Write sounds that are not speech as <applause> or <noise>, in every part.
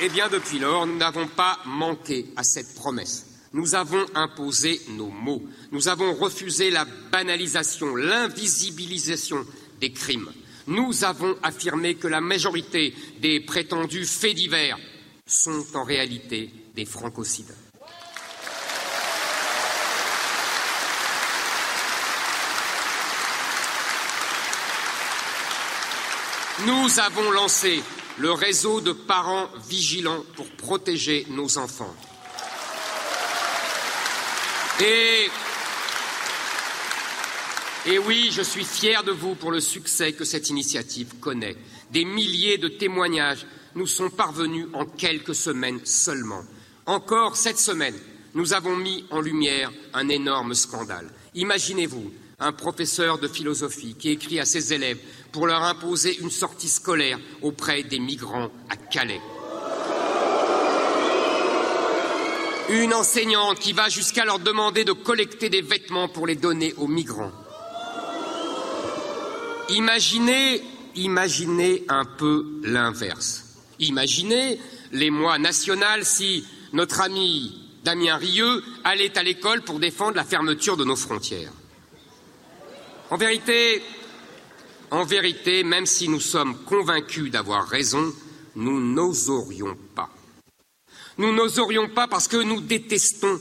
Eh bien, depuis lors, nous n'avons pas manqué à cette promesse. Nous avons imposé nos mots. Nous avons refusé la banalisation, l'invisibilisation des crimes. Nous avons affirmé que la majorité des prétendus faits divers sont en réalité des francocides. Nous avons lancé le réseau de parents vigilants pour protéger nos enfants. Et, oui, je suis fier de vous pour le succès que cette initiative connaît. Des milliers de témoignages nous sont parvenus en quelques semaines seulement. Encore cette semaine, nous avons mis en lumière un énorme scandale. Imaginez-vous un professeur de philosophie qui écrit à ses élèves pour leur imposer une sortie scolaire auprès des migrants à Calais. Une enseignante qui va jusqu'à leur demander de collecter des vêtements pour les donner aux migrants. Imaginez, imaginez un peu l'inverse. Imaginez les mois nationaux si notre ami Damien Rieu allait à l'école pour défendre la fermeture de nos frontières. En vérité, en vérité, même si nous sommes convaincus d'avoir raison, nous n'oserions pas. Nous n'oserions pas parce que nous détestons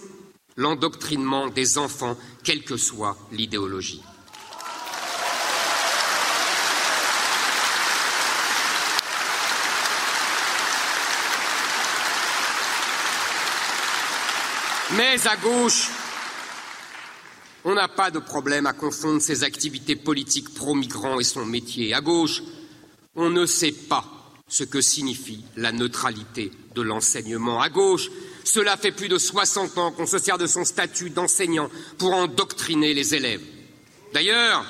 l'endoctrinement des enfants, quelle que soit l'idéologie. Mais à gauche, on n'a pas de problème à confondre ses activités politiques pro-migrants et son métier. À gauche, on ne sait pas ce que signifie la neutralité de l'enseignement. À gauche, cela fait plus de 60 ans qu'on se sert de son statut d'enseignant pour endoctriner les élèves. D'ailleurs,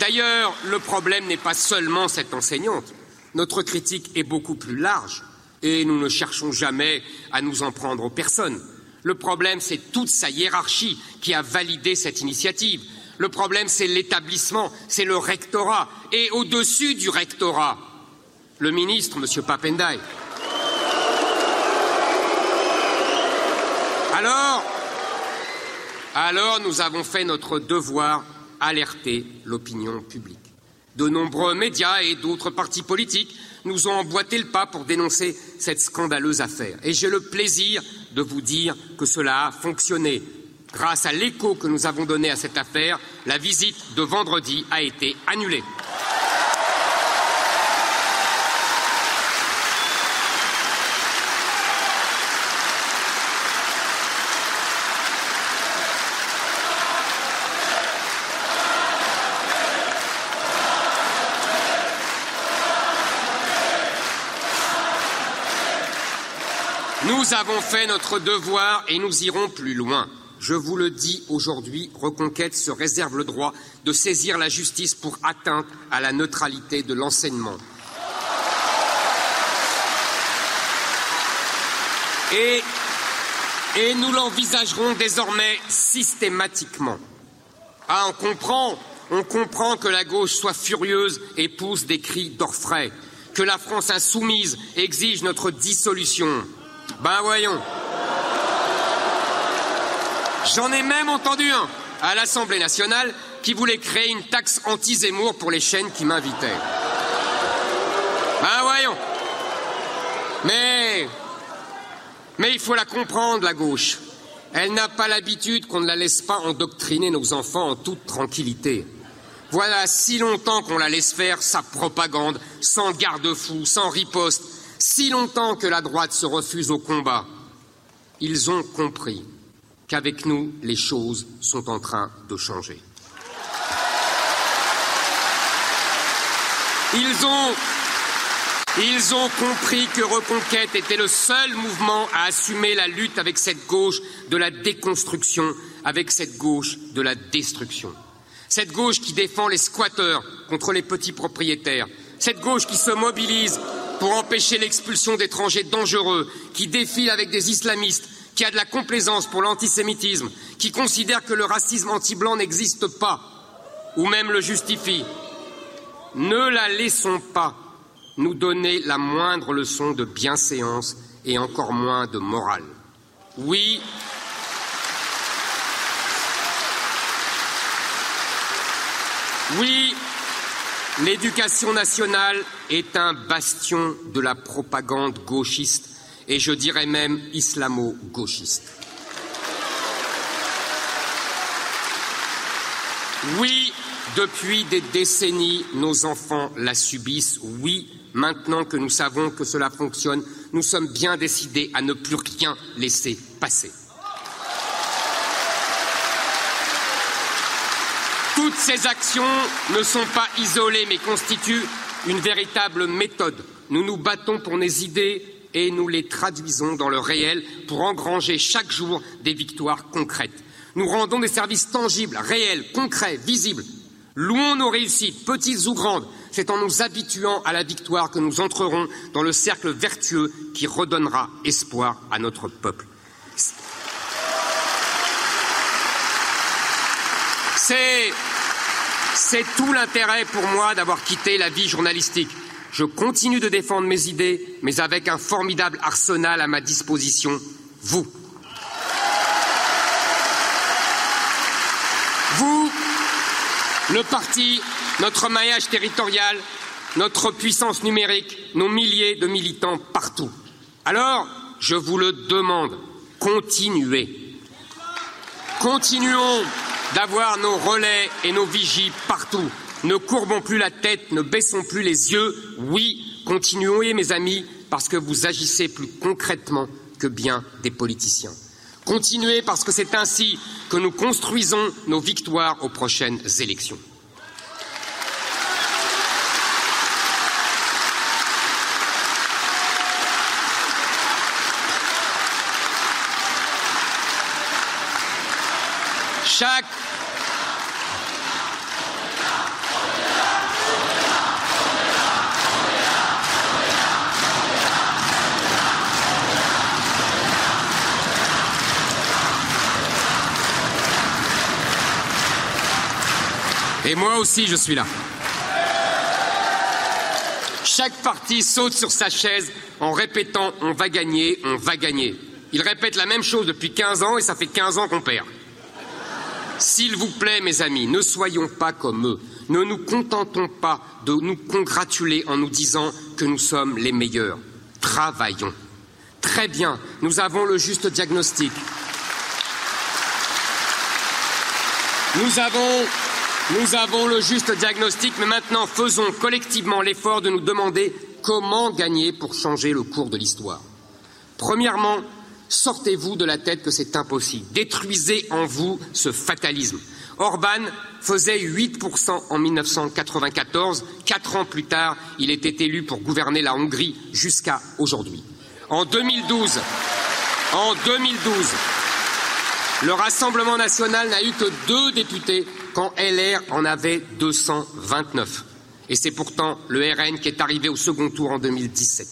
d'ailleurs, le problème n'est pas seulement cette enseignante. Notre critique est beaucoup plus large et nous ne cherchons jamais à nous en prendre aux personnes. Le problème, c'est toute sa hiérarchie qui a validé cette initiative. Le problème, c'est l'établissement, c'est le rectorat. Et au-dessus du rectorat, le ministre, M. Papendai. Alors, alors, nous avons fait notre devoir, alerter l'opinion publique. De nombreux médias et d'autres partis politiques nous ont emboîté le pas pour dénoncer cette scandaleuse affaire. Et j'ai le plaisir de vous dire que cela a fonctionné. Grâce à l'écho que nous avons donné à cette affaire, la visite de vendredi a été annulée. Nous avons fait notre devoir et nous irons plus loin. Je vous le dis aujourd'hui, Reconquête se réserve le droit de saisir la justice pour atteinte à la neutralité de l'enseignement. Et, nous l'envisagerons désormais systématiquement. Ah, on comprend, on comprend que la gauche soit furieuse et pousse des cris d'orfraie, que la France insoumise exige notre dissolution. Ben voyons. J'en ai même entendu un à l'Assemblée nationale qui voulait créer une taxe anti-Zemmour pour les chaînes qui m'invitaient. Ben voyons. Mais. Il faut la comprendre, la gauche. Elle n'a pas l'habitude qu'on ne la laisse pas endoctriner nos enfants en toute tranquillité. Voilà si longtemps qu'on la laisse faire sa propagande, sans garde-fou, sans riposte, si longtemps que la droite se refuse au combat. Ils ont compris qu'avec nous, les choses sont en train de changer. Ils ont, ils ont compris que Reconquête était le seul mouvement à assumer la lutte avec cette gauche de la déconstruction, avec cette gauche de la destruction. Cette gauche qui défend les squatteurs contre les petits propriétaires. Cette gauche qui se mobilise pour empêcher l'expulsion d'étrangers dangereux, qui défile avec des islamistes, qui a de la complaisance pour l'antisémitisme, qui considère que le racisme anti-blanc n'existe pas, ou même le justifie. Ne la laissons pas nous donner la moindre leçon de bienséance et encore moins de morale. Oui, oui, l'éducation nationale est un bastion de la propagande gauchiste et je dirais même islamo-gauchiste. Oui, depuis des décennies, nos enfants la subissent. Oui, maintenant que nous savons que cela fonctionne, nous sommes bien décidés à ne plus rien laisser passer. Toutes ces actions ne sont pas isolées, mais constituent une véritable méthode. Nous nous battons pour nos idées et nous les traduisons dans le réel pour engranger chaque jour des victoires concrètes. Nous rendons des services tangibles, réels, concrets, visibles Louons nos réussites, petites ou grandes. C'est en nous habituant à la victoire que nous entrerons dans le cercle vertueux qui redonnera espoir à notre peuple. C'est, c'est tout l'intérêt pour moi d'avoir quitté la vie journalistique. Je continue de défendre mes idées, mais avec un formidable arsenal à ma disposition, vous. Vous le parti, notre maillage territorial, notre puissance numérique, nos milliers de militants partout. Alors, je vous le demande, continuez. Continuons d'avoir nos relais et nos vigies partout. Ne courbons plus la tête, ne baissons plus les yeux. Oui, continuons, mes amis, parce que vous agissez plus concrètement que bien des politiciens. Continuez parce que c'est ainsi que nous construisons nos victoires aux prochaines élections. Chaque Et moi aussi, je suis là. Chaque parti saute sur sa chaise en répétant on va gagner, on va gagner. Il répète la même chose depuis 15 ans et ça fait 15 ans qu'on perd. S'il vous plaît, mes amis, ne soyons pas comme eux. Ne nous contentons pas de nous congratuler en nous disant que nous sommes les meilleurs. Travaillons. Très bien, nous avons le juste diagnostic. Nous avons, nous avons le juste diagnostic, mais maintenant faisons collectivement l'effort de nous demander comment gagner pour changer le cours de l'histoire. Premièrement, Sortez-vous de la tête que c'est impossible. Détruisez en vous ce fatalisme. Orban faisait 8% en 1994. Quatre ans plus tard, il était élu pour gouverner la Hongrie jusqu'à aujourd'hui. En 2012, en 2012, le Rassemblement national n'a eu que deux députés quand LR en avait 229. Et c'est pourtant le RN qui est arrivé au second tour en 2017.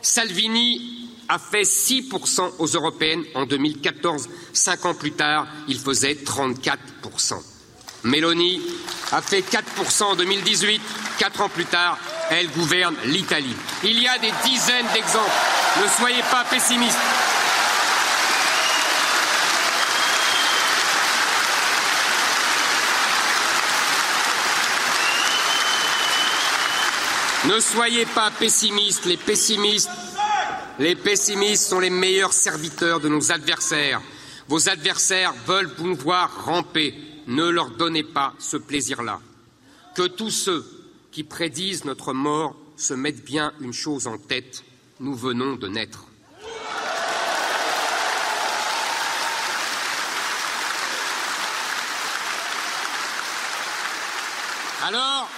Salvini a fait 6% aux européennes en 2014. Cinq ans plus tard, il faisait 34%. Mélanie a fait 4% en 2018. Quatre ans plus tard, elle gouverne l'Italie. Il y a des dizaines d'exemples. Ne soyez pas pessimistes. Ne soyez pas pessimistes. Les pessimistes sont les meilleurs serviteurs de nos adversaires. Vos adversaires veulent vous voir ramper. Ne leur donnez pas ce plaisir-là. Que tous ceux qui prédisent notre mort se mettent bien une chose en tête, nous venons de naître. Alors,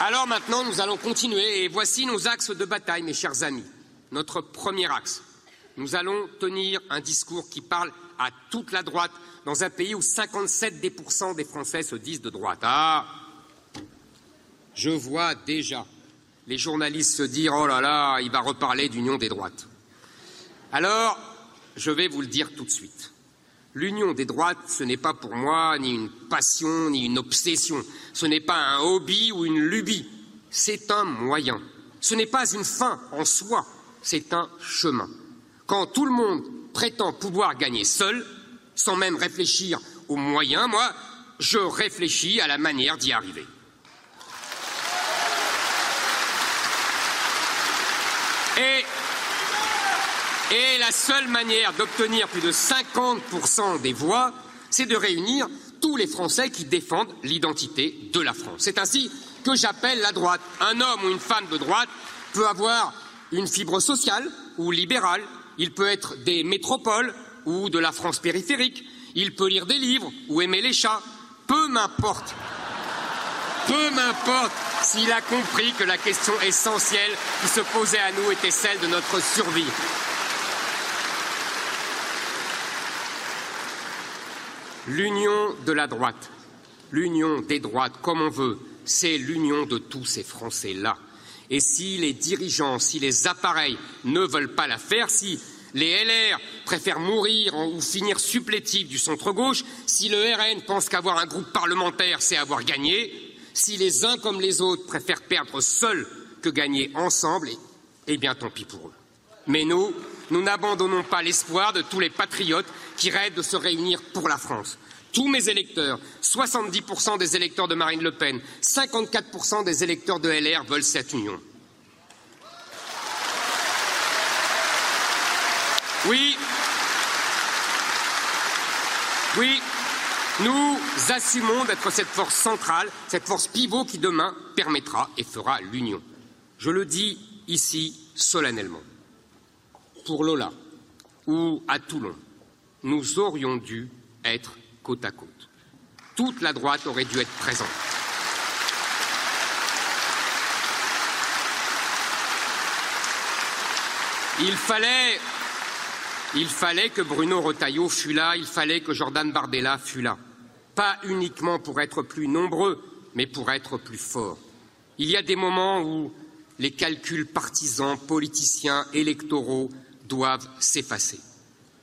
alors maintenant, nous allons continuer et voici nos axes de bataille, mes chers amis. Notre premier axe. Nous allons tenir un discours qui parle à toute la droite dans un pays où 57% des Français se disent de droite. Ah Je vois déjà les journalistes se dire Oh là là, il va reparler d'union des droites. Alors, je vais vous le dire tout de suite. L'union des droites, ce n'est pas pour moi ni une passion, ni une obsession. Ce n'est pas un hobby ou une lubie. C'est un moyen. Ce n'est pas une fin en soi. C'est un chemin. Quand tout le monde prétend pouvoir gagner seul, sans même réfléchir aux moyens, moi, je réfléchis à la manière d'y arriver. Et la seule manière d'obtenir plus de 50% des voix, c'est de réunir tous les Français qui défendent l'identité de la France. C'est ainsi que j'appelle la droite. Un homme ou une femme de droite peut avoir une fibre sociale ou libérale, il peut être des métropoles ou de la France périphérique, il peut lire des livres ou aimer les chats, peu m'importe. Peu m'importe s'il a compris que la question essentielle qui se posait à nous était celle de notre survie. L'union de la droite, l'union des droites, comme on veut, c'est l'union de tous ces Français-là. Et si les dirigeants, si les appareils ne veulent pas la faire, si les LR préfèrent mourir ou finir supplétifs du centre-gauche, si le RN pense qu'avoir un groupe parlementaire, c'est avoir gagné, si les uns comme les autres préfèrent perdre seuls que gagner ensemble, eh bien tant pis pour eux. Mais nous, nous n'abandonnons pas l'espoir de tous les patriotes qui rêvent de se réunir pour la France. Tous mes électeurs, 70% des électeurs de Marine Le Pen, 54% des électeurs de LR veulent cette union. Oui, oui, nous assumons d'être cette force centrale, cette force pivot qui demain permettra et fera l'union. Je le dis ici solennellement pour Lola ou à Toulon, nous aurions dû être côte à côte. Toute la droite aurait dû être présente. Il fallait, il fallait que Bruno Retailleau fût là, il fallait que Jordan Bardella fût là. Pas uniquement pour être plus nombreux, mais pour être plus forts. Il y a des moments où les calculs partisans, politiciens, électoraux doivent s'effacer.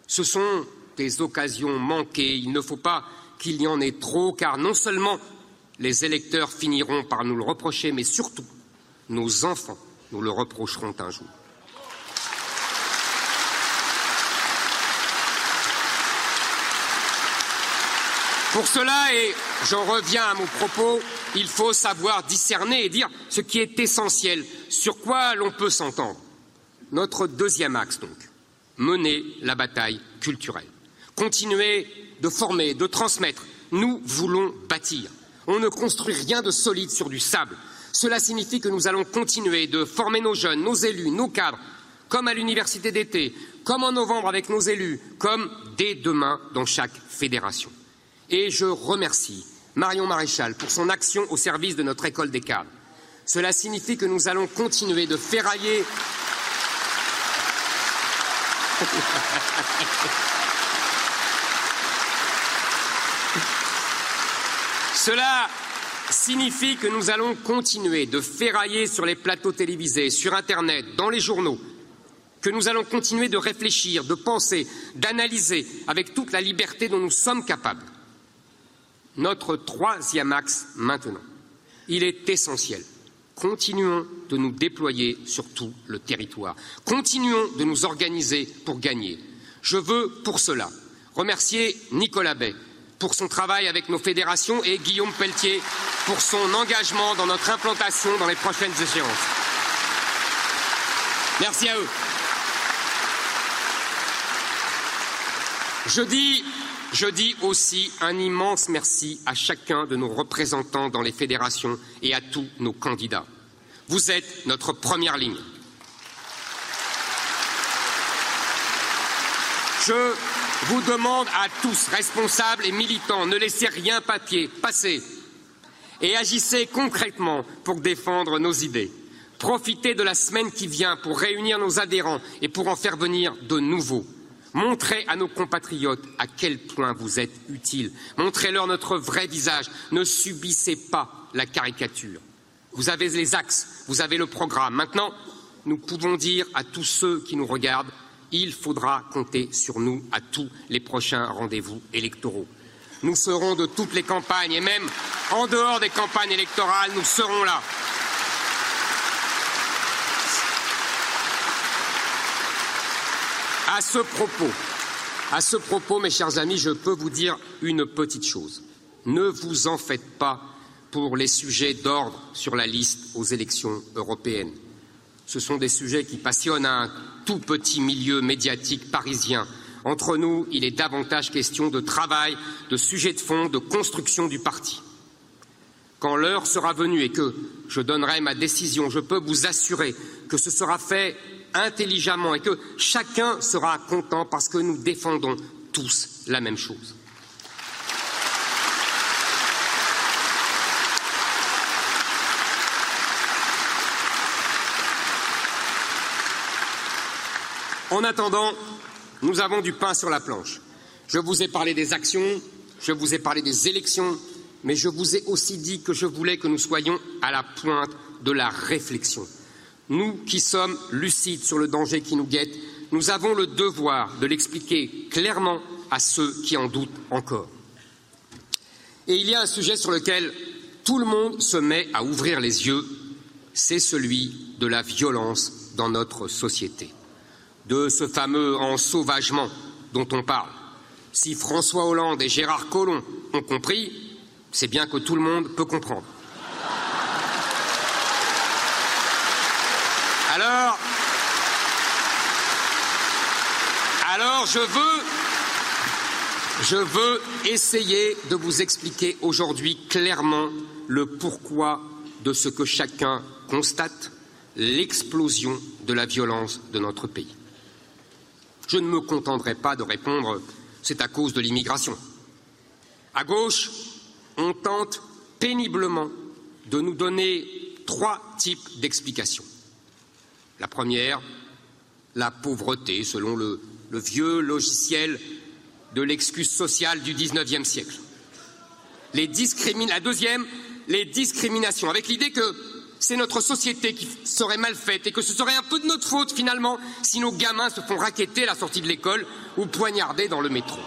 Ce sont des occasions manquées. Il ne faut pas qu'il y en ait trop, car non seulement les électeurs finiront par nous le reprocher, mais surtout nos enfants nous le reprocheront un jour. Pour cela, et j'en reviens à mon propos, il faut savoir discerner et dire ce qui est essentiel, sur quoi l'on peut s'entendre. Notre deuxième axe, donc, mener la bataille culturelle. Continuer de former, de transmettre. Nous voulons bâtir. On ne construit rien de solide sur du sable. Cela signifie que nous allons continuer de former nos jeunes, nos élus, nos cadres, comme à l'université d'été, comme en novembre avec nos élus, comme dès demain dans chaque fédération. Et je remercie Marion Maréchal pour son action au service de notre école des cadres. Cela signifie que nous allons continuer de ferrailler <laughs> Cela signifie que nous allons continuer de ferrailler sur les plateaux télévisés, sur Internet, dans les journaux, que nous allons continuer de réfléchir, de penser, d'analyser avec toute la liberté dont nous sommes capables. Notre troisième axe maintenant, il est essentiel. Continuons de nous déployer sur tout le territoire. Continuons de nous organiser pour gagner. Je veux, pour cela, remercier Nicolas Bay pour son travail avec nos fédérations et Guillaume Pelletier pour son engagement dans notre implantation dans les prochaines échéances. Merci à eux. Je dis Je dis aussi un immense merci à chacun de nos représentants dans les fédérations et à tous nos candidats. Vous êtes notre première ligne. Je vous demande à tous, responsables et militants, ne laissez rien papier passer et agissez concrètement pour défendre nos idées. Profitez de la semaine qui vient pour réunir nos adhérents et pour en faire venir de nouveaux. Montrez à nos compatriotes à quel point vous êtes utiles. Montrez-leur notre vrai visage. Ne subissez pas la caricature. Vous avez les axes, vous avez le programme. Maintenant, nous pouvons dire à tous ceux qui nous regardent, il faudra compter sur nous à tous les prochains rendez-vous électoraux. Nous serons de toutes les campagnes et même en dehors des campagnes électorales, nous serons là. À ce propos, à ce propos, mes chers amis, je peux vous dire une petite chose. Ne vous en faites pas pour les sujets d'ordre sur la liste aux élections européennes. Ce sont des sujets qui passionnent un tout petit milieu médiatique parisien entre nous, il est davantage question de travail, de sujet de fond, de construction du parti. Quand l'heure sera venue et que je donnerai ma décision, je peux vous assurer que ce sera fait intelligemment et que chacun sera content parce que nous défendons tous la même chose. En attendant, nous avons du pain sur la planche. Je vous ai parlé des actions, je vous ai parlé des élections, mais je vous ai aussi dit que je voulais que nous soyons à la pointe de la réflexion. Nous qui sommes lucides sur le danger qui nous guette, nous avons le devoir de l'expliquer clairement à ceux qui en doutent encore. Et il y a un sujet sur lequel tout le monde se met à ouvrir les yeux, c'est celui de la violence dans notre société de ce fameux ensauvagement dont on parle. Si François Hollande et Gérard Collomb ont compris, c'est bien que tout le monde peut comprendre. Alors, alors je veux, je veux essayer de vous expliquer aujourd'hui clairement le pourquoi de ce que chacun constate, l'explosion de la violence de notre pays. Je ne me contenterai pas de répondre c'est à cause de l'immigration. À gauche, on tente péniblement de nous donner trois types d'explications. La première, la pauvreté, selon le, vieux logiciel de l'excuse sociale du XIXe siècle. la deuxième, les discriminations, avec l'idée que c'est notre société qui serait mal faite et que ce serait un peu de notre faute finalement si nos gamins se font raqueter à la sortie de l'école ou poignarder dans le métro.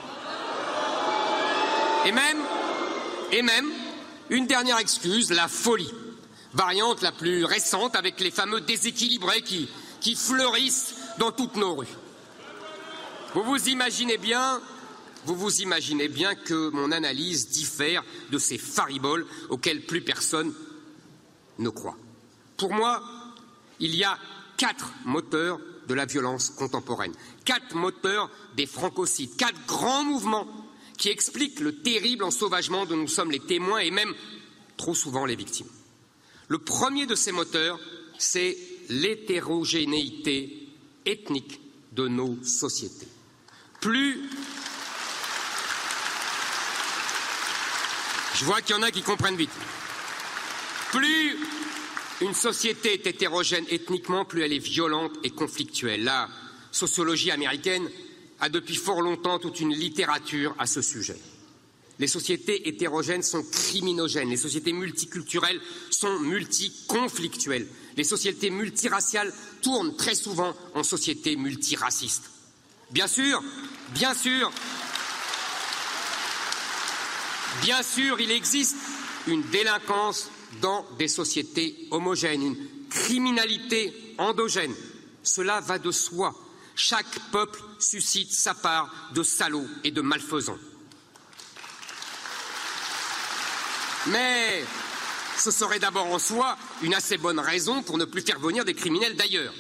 Et même, et même, une dernière excuse, la folie, variante la plus récente avec les fameux déséquilibrés qui, qui fleurissent dans toutes nos rues. Vous vous imaginez bien vous vous imaginez bien que mon analyse diffère de ces fariboles auxquels plus personne ne croit. Pour moi, il y a quatre moteurs de la violence contemporaine, quatre moteurs des francocides, quatre grands mouvements qui expliquent le terrible ensauvagement dont nous sommes les témoins et même trop souvent les victimes. Le premier de ces moteurs, c'est l'hétérogénéité ethnique de nos sociétés. Plus je vois qu'il y en a qui comprennent vite. Plus une société est hétérogène ethniquement, plus elle est violente et conflictuelle. La sociologie américaine a depuis fort longtemps toute une littérature à ce sujet. Les sociétés hétérogènes sont criminogènes, les sociétés multiculturelles sont multiconflictuelles, les sociétés multiraciales tournent très souvent en sociétés multiracistes. Bien sûr, bien sûr, bien sûr, il existe une délinquance dans des sociétés homogènes, une criminalité endogène. Cela va de soi. Chaque peuple suscite sa part de salauds et de malfaisants. Mais ce serait d'abord en soi une assez bonne raison pour ne plus faire venir des criminels d'ailleurs.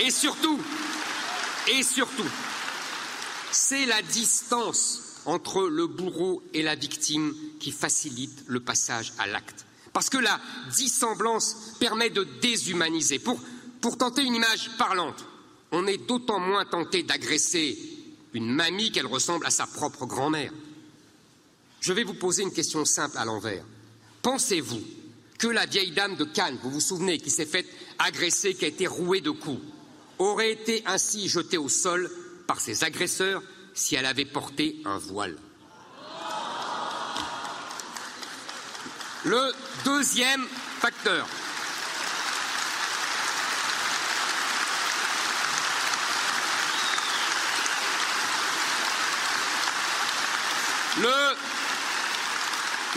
Et surtout, et surtout, C'est la distance entre le bourreau et la victime qui facilite le passage à l'acte. Parce que la dissemblance permet de déshumaniser. Pour, tenter une image parlante, on est d'autant moins tenté d'agresser une mamie qu'elle ressemble à sa propre grand-mère. Je vais vous poser une question simple à l'envers. Pensez-vous que la vieille dame de Cannes, vous vous souvenez, qui s'est faite agresser, qui a été rouée de coups, aurait été ainsi jetée au sol par ses agresseurs si elle avait porté un voile Le deuxième facteur.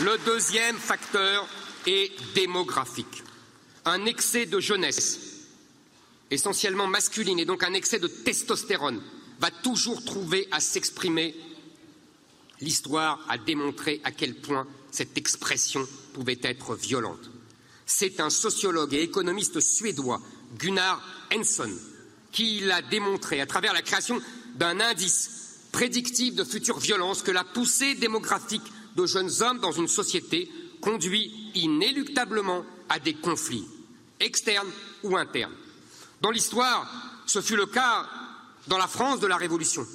Le, deuxième facteur est démographique. Un excès de jeunesse, essentiellement masculine, et donc un excès de testostérone, va toujours trouver à s'exprimer. L'histoire a démontré à quel point cette expression pouvait être violente. C'est un sociologue et économiste suédois, Gunnar Henson, qui l'a démontré à travers la création d'un indice prédictif de futures violences que la poussée démographique de jeunes hommes dans une société conduit inéluctablement à des conflits, externes ou internes. Dans l'histoire, ce fut le cas dans la France de la Révolution,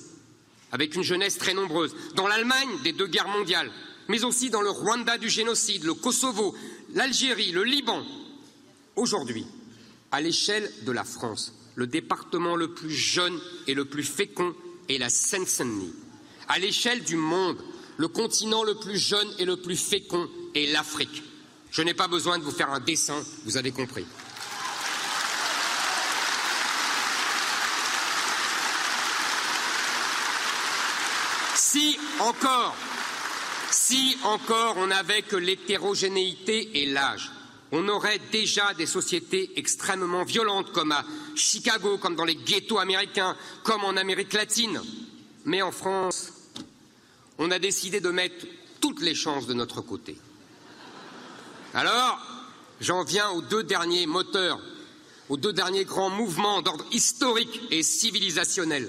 avec une jeunesse très nombreuse, dans l'Allemagne des deux guerres mondiales, mais aussi dans le Rwanda du génocide, le Kosovo, l'Algérie, le Liban. Aujourd'hui, à l'échelle de la France, le département le plus jeune et le plus fécond est la Seine-Saint-Denis. À l'échelle du monde, le continent le plus jeune et le plus fécond est l'Afrique. Je n'ai pas besoin de vous faire un dessin, vous avez compris. Si encore, si encore on n'avait que l'hétérogénéité et l'âge, on aurait déjà des sociétés extrêmement violentes, comme à Chicago, comme dans les ghettos américains, comme en Amérique latine. Mais en France, on a décidé de mettre toutes les chances de notre côté. Alors, j'en viens aux deux derniers moteurs, aux deux derniers grands mouvements d'ordre historique et civilisationnel.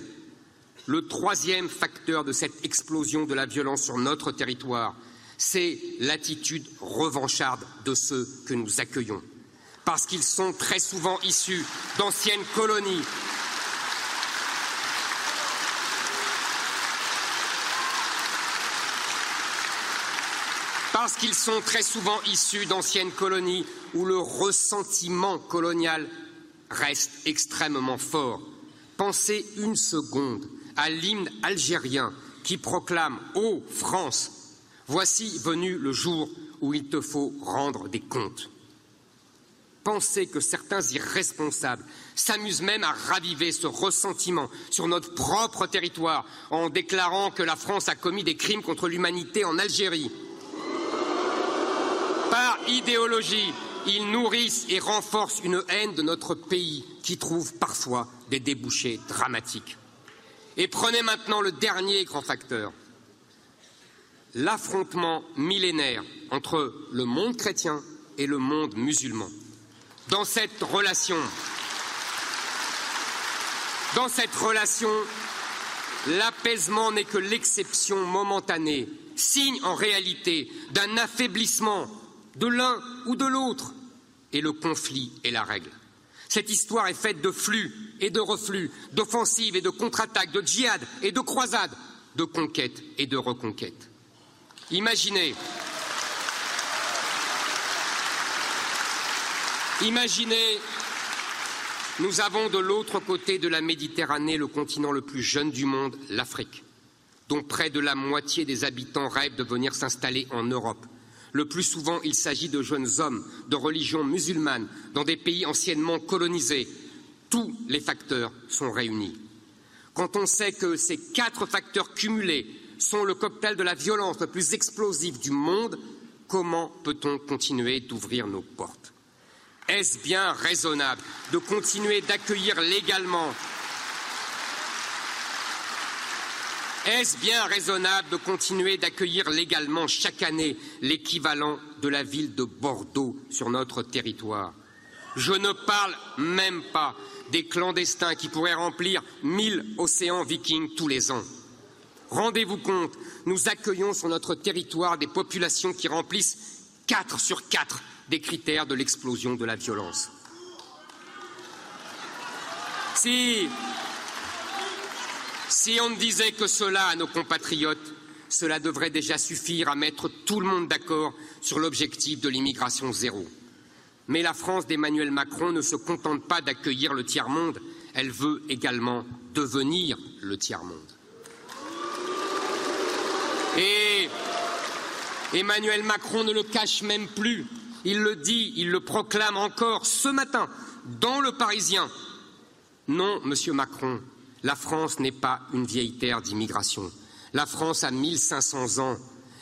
Le troisième facteur de cette explosion de la violence sur notre territoire, c'est l'attitude revancharde de ceux que nous accueillons. Parce qu'ils sont très souvent issus d'anciennes colonies. Parce qu'ils sont très souvent issus d'anciennes colonies où le ressentiment colonial reste extrêmement fort. Pensez une seconde à l'hymne algérien qui proclame Ô France, voici venu le jour où il te faut rendre des comptes. Pensez que certains irresponsables s'amusent même à raviver ce ressentiment sur notre propre territoire en déclarant que la France a commis des crimes contre l'humanité en Algérie. Par idéologie, ils nourrissent et renforcent une haine de notre pays qui trouve parfois des débouchés dramatiques. Et prenez maintenant le dernier grand facteur, l'affrontement millénaire entre le monde chrétien et le monde musulman. Dans cette relation, dans cette relation, l'apaisement n'est que l'exception momentanée, signe en réalité d'un affaiblissement de l'un ou de l'autre, et le conflit est la règle. Cette histoire est faite de flux et de reflux, d'offensives et de contre-attaques, de djihad et de croisades, de conquêtes et de reconquêtes. Imaginez, imaginez, nous avons de l'autre côté de la Méditerranée le continent le plus jeune du monde, l'Afrique, dont près de la moitié des habitants rêvent de venir s'installer en Europe. Le plus souvent, il s'agit de jeunes hommes de religion musulmane dans des pays anciennement colonisés. Tous les facteurs sont réunis. Quand on sait que ces quatre facteurs cumulés sont le cocktail de la violence le plus explosive du monde, comment peut-on continuer d'ouvrir nos portes? Est-ce bien raisonnable de continuer d'accueillir légalement? Est-ce bien raisonnable de continuer d'accueillir légalement chaque année l'équivalent de la ville de Bordeaux sur notre territoire? Je ne parle même pas des clandestins qui pourraient remplir mille océans vikings tous les ans. Rendez-vous compte, nous accueillons sur notre territoire des populations qui remplissent 4 sur 4 des critères de l'explosion de la violence. Si on ne disait que cela à nos compatriotes, cela devrait déjà suffire à mettre tout le monde d'accord sur l'objectif de l'immigration zéro. Mais la France d'Emmanuel Macron ne se contente pas d'accueillir le tiers-monde, elle veut également devenir le tiers-monde. Et Emmanuel Macron ne le cache même plus. Il le dit, il le proclame encore ce matin dans le Parisien. Non, Monsieur Macron, la France n'est pas une vieille terre d'immigration. La France a 1500 ans.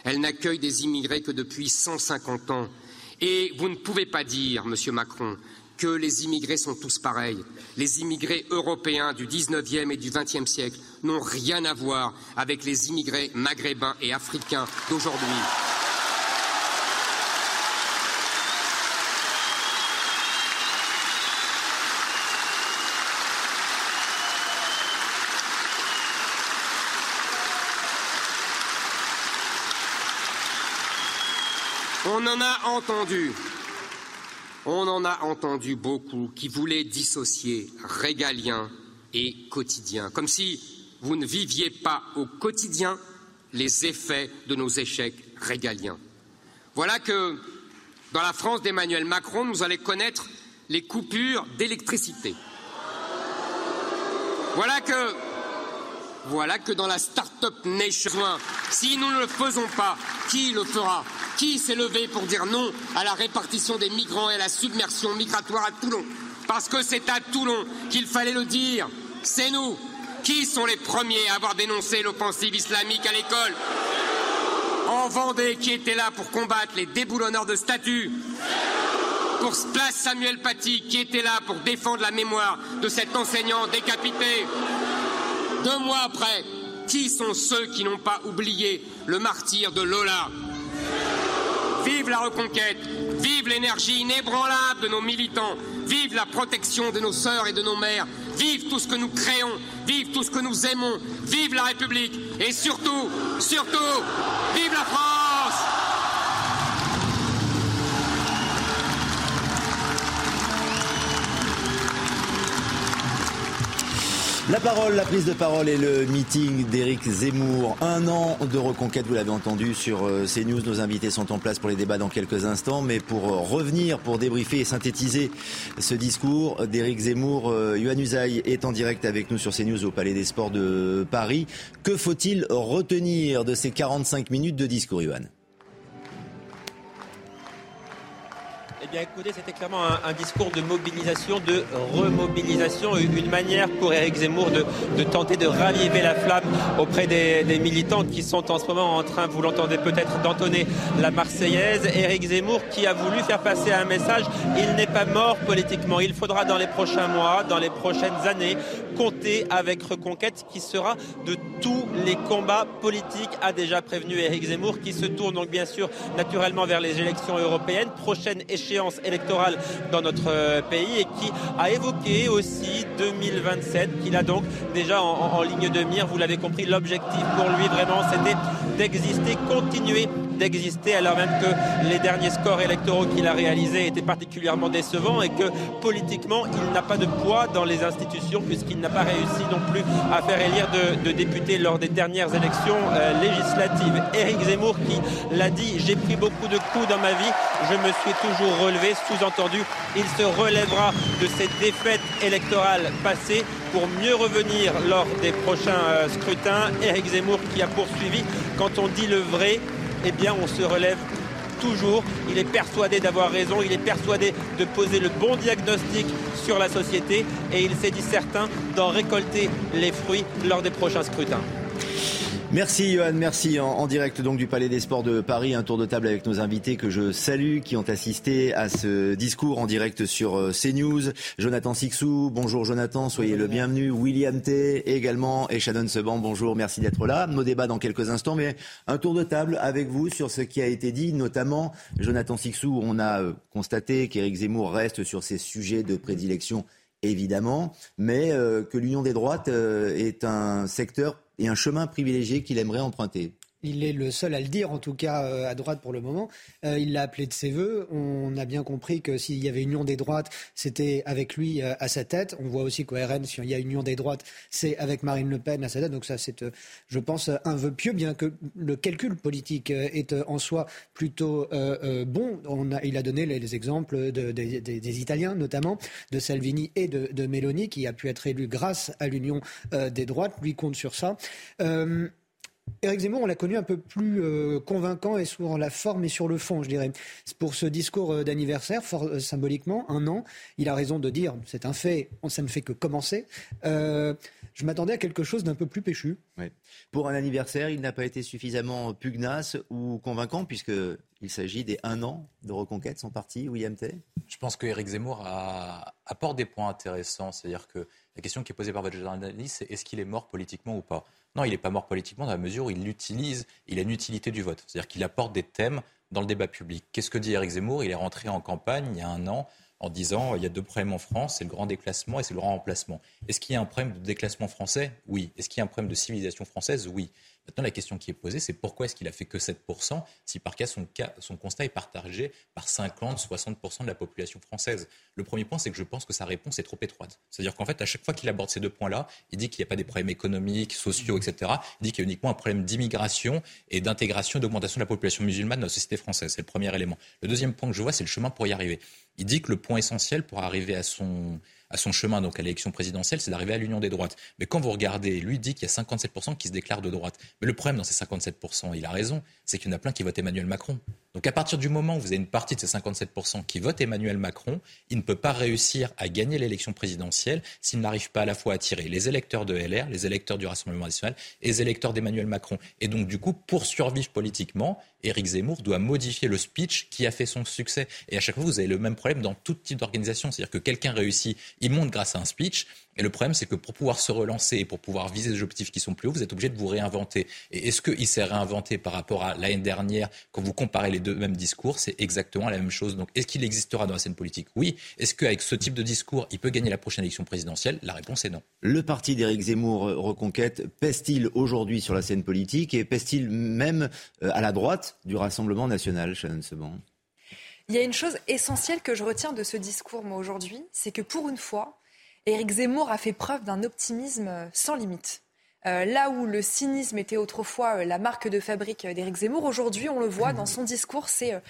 Elle n'accueille des immigrés que depuis 150 ans. Et vous ne pouvez pas dire, Monsieur Macron, que les immigrés sont tous pareils. Les immigrés européens du 19e et du 20e siècle n'ont rien à voir avec les immigrés maghrébins et africains d'aujourd'hui. On en a entendu, on en a entendu beaucoup qui voulaient dissocier régalien et quotidien, comme si vous ne viviez pas au quotidien les effets de nos échecs régaliens. Voilà que dans la France d'Emmanuel Macron, nous allons connaître les coupures d'électricité. Voilà que, voilà que dans la Start-up Nation, si nous ne le faisons pas, qui le fera? Qui s'est levé pour dire non à la répartition des migrants et à la submersion migratoire à Toulon? Parce que c'est à Toulon qu'il fallait le dire. C'est nous. Qui sont les premiers à avoir dénoncé l'offensive islamique à l'école? En Vendée, qui était là pour combattre les déboulonneurs de statues? Pour place Samuel Paty, qui était là pour défendre la mémoire de cet enseignant décapité? Deux mois après, qui sont ceux qui n'ont pas oublié le martyr de Lola? Vive la reconquête, vive l'énergie inébranlable de nos militants, vive la protection de nos sœurs et de nos mères, vive tout ce que nous créons, vive tout ce que nous aimons, vive la République et surtout, surtout, vive la France La parole, la prise de parole et le meeting d'Éric Zemmour. Un an de reconquête, vous l'avez entendu sur euh, CNews. Nos invités sont en place pour les débats dans quelques instants. Mais pour euh, revenir, pour débriefer et synthétiser ce discours d'Éric Zemmour, euh, Yohann Usaï est en direct avec nous sur CNews au Palais des Sports de Paris. Que faut-il retenir de ces 45 minutes de discours, Yohann? Bien écoutez, c'était clairement un, discours de mobilisation, de remobilisation, une manière pour Éric Zemmour de, tenter de raviver la flamme auprès des, militants qui sont en ce moment en train, vous l'entendez peut-être, d'entonner la Marseillaise. Éric Zemmour qui a voulu faire passer un message, il n'est pas mort politiquement. Il faudra dans les prochains mois, dans les prochaines années, compter avec Reconquête qui sera de tous les combats politiques, a déjà prévenu Éric Zemmour, qui se tourne donc bien sûr naturellement vers les élections européennes. Prochaine échéance électorale dans notre euh, pays et qui a évoqué aussi 2027, qu'il a donc déjà en, ligne de mire. Vous l'avez compris, l'objectif pour lui vraiment, c'était d'exister, continuer d'exister alors même que les derniers scores électoraux qu'il a réalisés étaient particulièrement décevants et que politiquement il n'a pas de poids dans les institutions puisqu'il n'a pas réussi non plus à faire élire de, députés lors des dernières élections euh, législatives. Éric Zemmour qui l'a dit, j'ai pris beaucoup de coups dans ma vie, je me suis toujours relevé, sous-entendu, il se relèvera de cette défaite électorale passée pour mieux revenir lors des prochains euh, scrutins. Éric Zemmour qui a poursuivi, quand on dit le vrai, eh bien on se relève toujours. Il est persuadé d'avoir raison, il est persuadé de poser le bon diagnostic sur la société et il s'est dit certain d'en récolter les fruits lors des prochains scrutins. Merci Johan, merci en, direct donc du Palais des Sports de Paris, un tour de table avec nos invités que je salue, qui ont assisté à ce discours en direct sur euh, CNews. Jonathan Sixou, bonjour Jonathan, soyez le bienvenu. William T également et Shannon Seban, bonjour, merci d'être là. Nos débats dans quelques instants, mais un tour de table avec vous sur ce qui a été dit, notamment Jonathan Sixou, on a euh, constaté qu'Éric Zemmour reste sur ses sujets de prédilection évidemment, mais que l'Union des droites est un secteur et un chemin privilégié qu'il aimerait emprunter. Il est le seul à le dire, en tout cas euh, à droite pour le moment. Euh, il l'a appelé de ses voeux. On a bien compris que s'il y avait union des droites, c'était avec lui euh, à sa tête. On voit aussi qu'au RN, s'il y a union des droites, c'est avec Marine Le Pen à sa tête. Donc ça, c'est, je pense, un vœu pieux, bien que le calcul politique est en soi plutôt bon. On a, il a donné les, exemples de, des Italiens, notamment de Salvini et de, de Meloni, qui a pu être élu grâce à l'union des droites. Lui compte sur ça. Éric Zemmour, on l'a connu un peu plus euh, convaincant et sur la forme et sur le fond, je dirais. Pour ce discours euh, d'anniversaire, fort euh, symboliquement, un an, il a raison de dire, c'est un fait, ça ne fait que commencer. je m'attendais à quelque chose d'un peu plus péchu. Pour un anniversaire, il n'a pas été suffisamment pugnace ou convaincant, puisqu'il s'agit des un an de reconquête, son parti, William T. Je pense que Zemmour apporte des points intéressants. C'est-à-dire que la question qui est posée par votre journaliste, c'est est-ce qu'il est mort politiquement ou pas? Non, il n'est pas mort politiquement dans la mesure où il l'utilise, il a une utilité du vote. C'est-à-dire qu'il apporte des thèmes dans le débat public. Qu'est-ce que dit Eric Zemmour? Il est rentré en campagne il y a un an en disant il y a deux problèmes en France, c'est le grand déclassement et c'est le grand remplacement. Est-ce qu'il y a un problème de déclassement français? Oui. Est-ce qu'il y a un problème de civilisation française? Oui. Maintenant, la question qui est posée, c'est pourquoi est-ce qu'il a fait que 7% si par cas son, constat est partagé par 50, 60% de la population française? Le premier point, c'est que je pense que sa réponse est trop étroite. C'est-à-dire qu'en fait, à chaque fois qu'il aborde ces deux points-là, il dit qu'il n'y a pas des problèmes économiques, sociaux, etc. Il dit qu'il y a uniquement un problème d'immigration et d'intégration d'augmentation de la population musulmane dans la société française. C'est le premier élément. Le deuxième point que je vois, c'est le chemin pour y arriver. Il dit que le point essentiel pour arriver à son, à son chemin, donc à l'élection présidentielle, c'est d'arriver à l'union des droites. Mais quand vous regardez, lui dit qu'il y a 57% qui se déclarent de droite. Mais le problème dans ces 57%, il a raison, c'est qu'il y en a plein qui votent Emmanuel Macron. Donc à partir du moment où vous avez une partie de ces 57% qui votent Emmanuel Macron, il ne peut pas réussir à gagner l'élection présidentielle s'il n'arrive pas à la fois à attirer les électeurs de LR, les électeurs du Rassemblement national et les électeurs d'Emmanuel Macron. Et donc du coup, pour survivre politiquement, Éric Zemmour doit modifier le speech qui a fait son succès. Et à chaque fois, vous avez le même problème dans tout type d'organisation. C'est-à-dire que quelqu'un réussit, il monte grâce à un speech, et le problème, c'est que pour pouvoir se relancer et pour pouvoir viser des objectifs qui sont plus hauts, vous êtes obligé de vous réinventer. Et est-ce qu'il s'est réinventé par rapport à l'année dernière Quand vous comparez les deux mêmes discours, c'est exactement la même chose. Donc, est-ce qu'il existera dans la scène politique? Oui. Est-ce qu'avec ce type de discours, il peut gagner la prochaine élection présidentielle? La réponse est non. Le parti d'Éric Zemmour, euh, Reconquête, pèse-t-il aujourd'hui sur la scène politique et pèse-t-il même euh, à la droite du Rassemblement national, Shannon Seban? Il y a une chose essentielle que je retiens de ce discours, moi, aujourd'hui, c'est que pour une fois, Éric Zemmour a fait preuve d'un optimisme euh, sans limite. Euh, là où le cynisme était autrefois euh, la marque de fabrique d'Éric Zemmour, aujourd'hui, on le voit dans son discours, c'est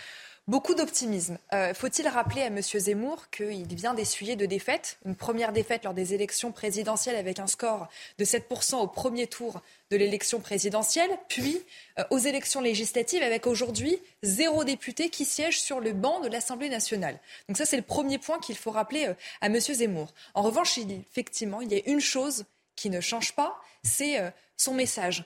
Beaucoup d'optimisme. Euh, faut-il rappeler à M. Zemmour qu'il vient d'essuyer deux défaites? Une première défaite lors des élections présidentielles avec un score de 7% au premier tour de l'élection présidentielle, puis euh, aux élections législatives avec aujourd'hui zéro député qui siège sur le banc de l'Assemblée nationale. Donc ça, c'est le premier point qu'il faut rappeler euh, à M. Zemmour. En revanche, effectivement, il y a une chose qui ne change pas, c'est son message.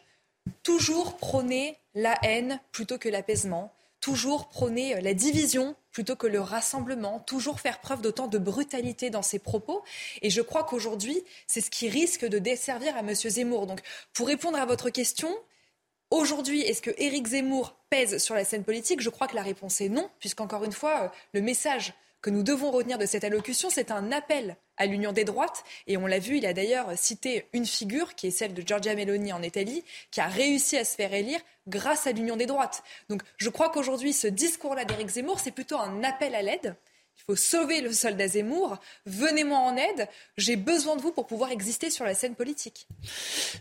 Toujours prôner la haine plutôt que l'apaisement toujours prôner euh, la division plutôt que le rassemblement, toujours faire preuve d'autant de brutalité dans ses propos. Et je crois qu'aujourd'hui, c'est ce qui risque de desservir à M. Zemmour. Donc, pour répondre à votre question, Aujourd'hui, est-ce que Éric Zemmour pèse sur la scène politique? Je crois que la réponse est non, puisqu'encore une fois, euh, le message que nous devons retenir de cette allocution, c'est un appel à l'union des droites. Et on l'a vu, il a d'ailleurs cité une figure qui est celle de Giorgia Meloni en Italie, qui a réussi à se faire élire grâce à l'union des droites. Donc je crois qu'aujourd'hui, ce discours-là d'Éric Zemmour, c'est plutôt un appel à l'aide il faut sauver le soldat Zemmour. Venez-moi en aide. J'ai besoin de vous pour pouvoir exister sur la scène politique.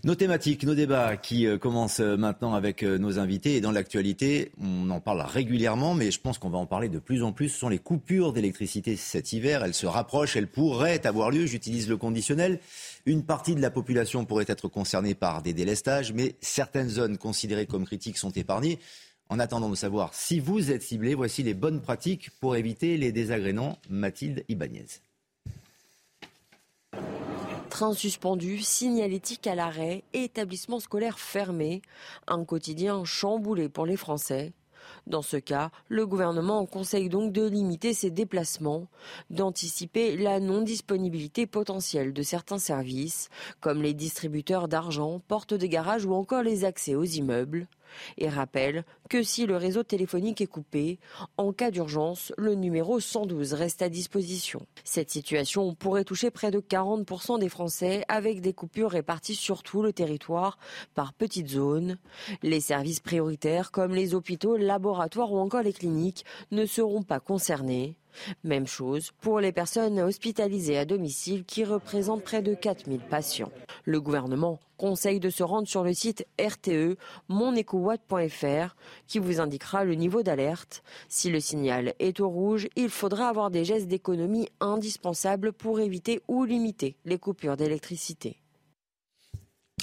Nos thématiques, nos débats qui euh, commencent euh, maintenant avec euh, nos invités. Et dans l'actualité, on en parle régulièrement, mais je pense qu'on va en parler de plus en plus. Ce sont les coupures d'électricité cet hiver. Elles se rapprochent, elles pourraient avoir lieu. J'utilise le conditionnel. Une partie de la population pourrait être concernée par des délestages, mais certaines zones considérées comme critiques sont épargnées. En attendant de savoir si vous êtes ciblé, voici les bonnes pratiques pour éviter les désagréments. Mathilde Ibanez. Train suspendu, signalétique à l'arrêt, établissement scolaire fermé, un quotidien chamboulé pour les Français. Dans ce cas, le gouvernement conseille donc de limiter ses déplacements, d'anticiper la non-disponibilité potentielle de certains services, comme les distributeurs d'argent, portes de garage ou encore les accès aux immeubles, et rappelle que si le réseau téléphonique est coupé, en cas d'urgence, le numéro 112 reste à disposition. Cette situation pourrait toucher près de 40% des Français avec des coupures réparties sur tout le territoire par petites zones. Les services prioritaires comme les hôpitaux, laboratoires ou encore les cliniques ne seront pas concernés. Même chose pour les personnes hospitalisées à domicile qui représentent près de 4000 patients. Le gouvernement conseille de se rendre sur le site RTE monecowatt.fr qui vous indiquera le niveau d'alerte. Si le signal est au rouge, il faudra avoir des gestes d'économie indispensables pour éviter ou limiter les coupures d'électricité.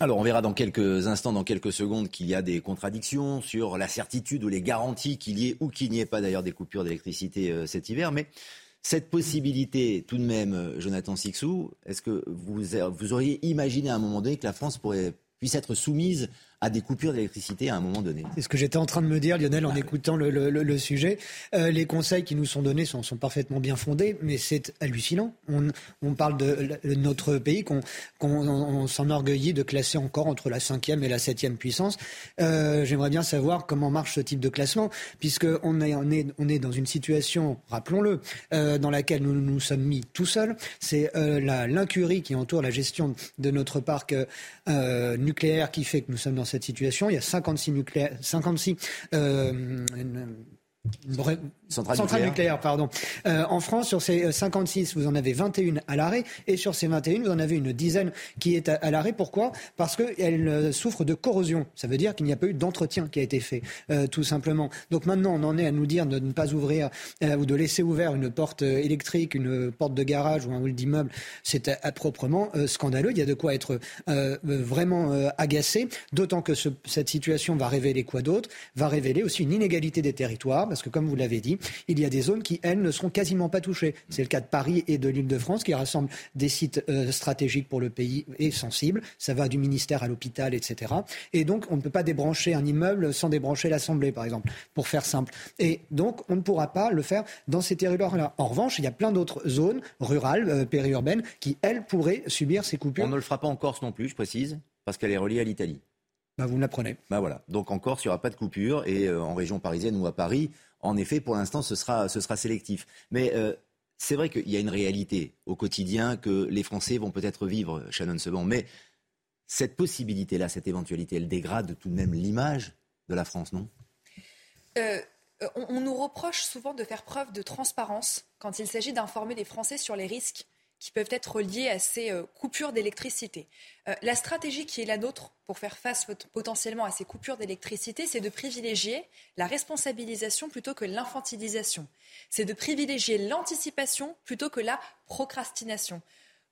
Alors on verra dans quelques instants, dans quelques secondes, qu'il y a des contradictions sur la certitude ou les garanties qu'il y ait ou qu'il n'y ait pas d'ailleurs des coupures d'électricité euh, cet hiver. Mais cette possibilité, tout de même, euh, Jonathan Sixou, est-ce que vous, vous auriez imaginé à un moment donné que la France pourrait, puisse être soumise à des coupures d'électricité à un moment donné. C'est ce que j'étais en train de me dire, Lionel, en ah écoutant le, le, le, sujet. Euh, les conseils qui nous sont donnés sont, sont parfaitement bien fondés, mais c'est hallucinant. On, on, parle de, notre pays qu'on qu s'enorgueillit de classer encore entre la cinquième et la septième puissance. Euh, J'aimerais bien savoir comment marche ce type de classement, puisqu'on est, on est, on est dans une situation, rappelons-le, euh, dans laquelle nous nous sommes mis tout seuls. C'est l'incurie qui entoure la gestion de notre parc nucléaire qui fait que nous sommes dans cette situation. Il y a 56 nucléaires, 56 euh, Centrale, nucléaire. pardon. Euh, en France, sur ces 56, vous en avez 21 à l'arrêt, et sur ces 21, vous en avez une dizaine qui est à, l'arrêt. Pourquoi? Parce qu'elle euh, souffre de corrosion. Ça veut dire qu'il n'y a pas eu d'entretien qui a été fait, euh, tout simplement. Donc maintenant, on en est à nous dire de ne pas ouvrir ou de laisser ouvert une porte électrique, une porte de garage ou un hall d'immeuble. C'est proprement scandaleux. Il y a de quoi être vraiment agacé, d'autant que cette situation va révéler quoi d'autre? Va révéler aussi une inégalité des territoires, parce que comme vous l'avez dit, il y a des zones qui, elles, ne seront quasiment pas touchées. C'est le cas de Paris et de l'Île-de-France qui rassemblent des sites euh, stratégiques pour le pays et sensibles. Ça va du ministère à l'hôpital, etc. Et donc, on ne peut pas débrancher un immeuble sans débrancher l'Assemblée, par exemple, pour faire simple. Et donc, on ne pourra pas le faire dans ces territoires-là. En revanche, il y a plein d'autres zones rurales, euh, périurbaines, qui, elles, pourraient subir ces coupures. On ne le fera pas en Corse non plus, je précise, parce qu'elle est reliée à l'Italie. Bah, vous me l'apprenez. Bah voilà. Donc en Corse, il n'y aura pas de coupure. Et euh, en région parisienne ou à Paris, en effet, pour l'instant, ce sera, sélectif. Mais euh, c'est vrai qu'il y a une réalité au quotidien que les Français vont peut-être vivre, Shannon Seban. Mais cette possibilité-là, cette éventualité, elle dégrade tout de même l'image de la France, non? Euh, on, nous reproche souvent de faire preuve de transparence quand il s'agit d'informer les Français sur les risques qui peuvent être liées à ces euh, coupures d'électricité. Euh, la stratégie qui est la nôtre pour faire face potentiellement à ces coupures d'électricité, c'est de privilégier la responsabilisation plutôt que l'infantilisation. C'est de privilégier l'anticipation plutôt que la procrastination.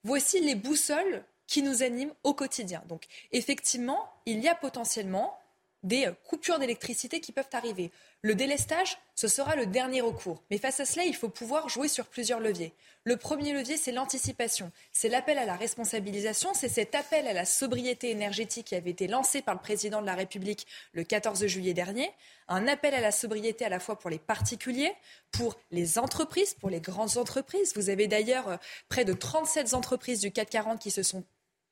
Voici les boussoles qui nous animent au quotidien. Donc effectivement, il y a potentiellement des euh, coupures d'électricité qui peuvent arriver. Le délestage, ce sera le dernier recours. Mais face à cela, il faut pouvoir jouer sur plusieurs leviers. Le premier levier, c'est l'anticipation. C'est l'appel à la responsabilisation. C'est cet appel à la sobriété énergétique qui avait été lancé par le président de la République le 14 juillet dernier. Un appel à la sobriété à la fois pour les particuliers, pour les entreprises, pour les grandes entreprises. Vous avez d'ailleurs euh, près de 37 entreprises du CAC 40 qui se sont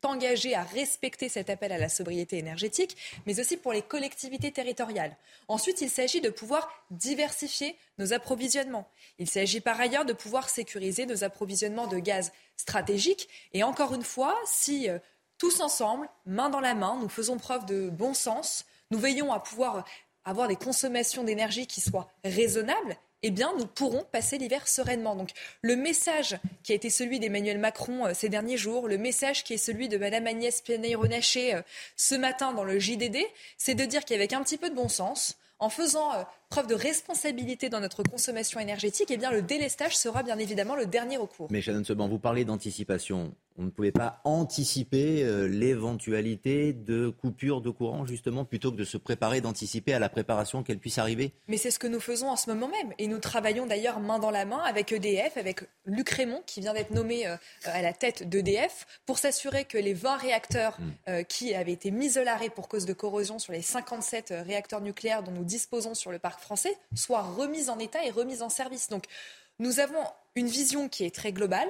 engagé à respecter cet appel à la sobriété énergétique, mais aussi pour les collectivités territoriales. Ensuite, il s'agit de pouvoir diversifier nos approvisionnements. Il s'agit par ailleurs de pouvoir sécuriser nos approvisionnements de gaz stratégiques. Et encore une fois, si euh, tous ensemble, main dans la main, nous faisons preuve de bon sens, nous veillons à pouvoir avoir des consommations d'énergie qui soient raisonnables eh bien, nous pourrons passer l'hiver sereinement. Donc, le message qui a été celui d'Emmanuel Macron euh, ces derniers jours, le message qui est celui de Mme Agnès Pannier-Runacher euh, ce matin dans le JDD, c'est de dire qu'avec un petit peu de bon sens, en faisant euh, preuve de responsabilité dans notre consommation énergétique, eh bien, le délestage sera bien évidemment le dernier recours. Mais Shannon Seban, vous parlez d'anticipation. On ne pouvait pas anticiper euh, l'éventualité de coupure de courant, justement, plutôt que de se préparer, d'anticiper à la préparation qu'elle puisse arriver? Mais c'est ce que nous faisons en ce moment même. Et nous travaillons d'ailleurs main dans la main avec EDF, avec Luc Raymond, qui vient d'être nommé euh, à la tête d'EDF, pour s'assurer que les 20 réacteurs hmm. qui avaient été mis à l'arrêt pour cause de corrosion sur les 57 réacteurs nucléaires dont nous disposons sur le parc français soient remises en état et remises en service. Donc nous avons une vision qui est très globale.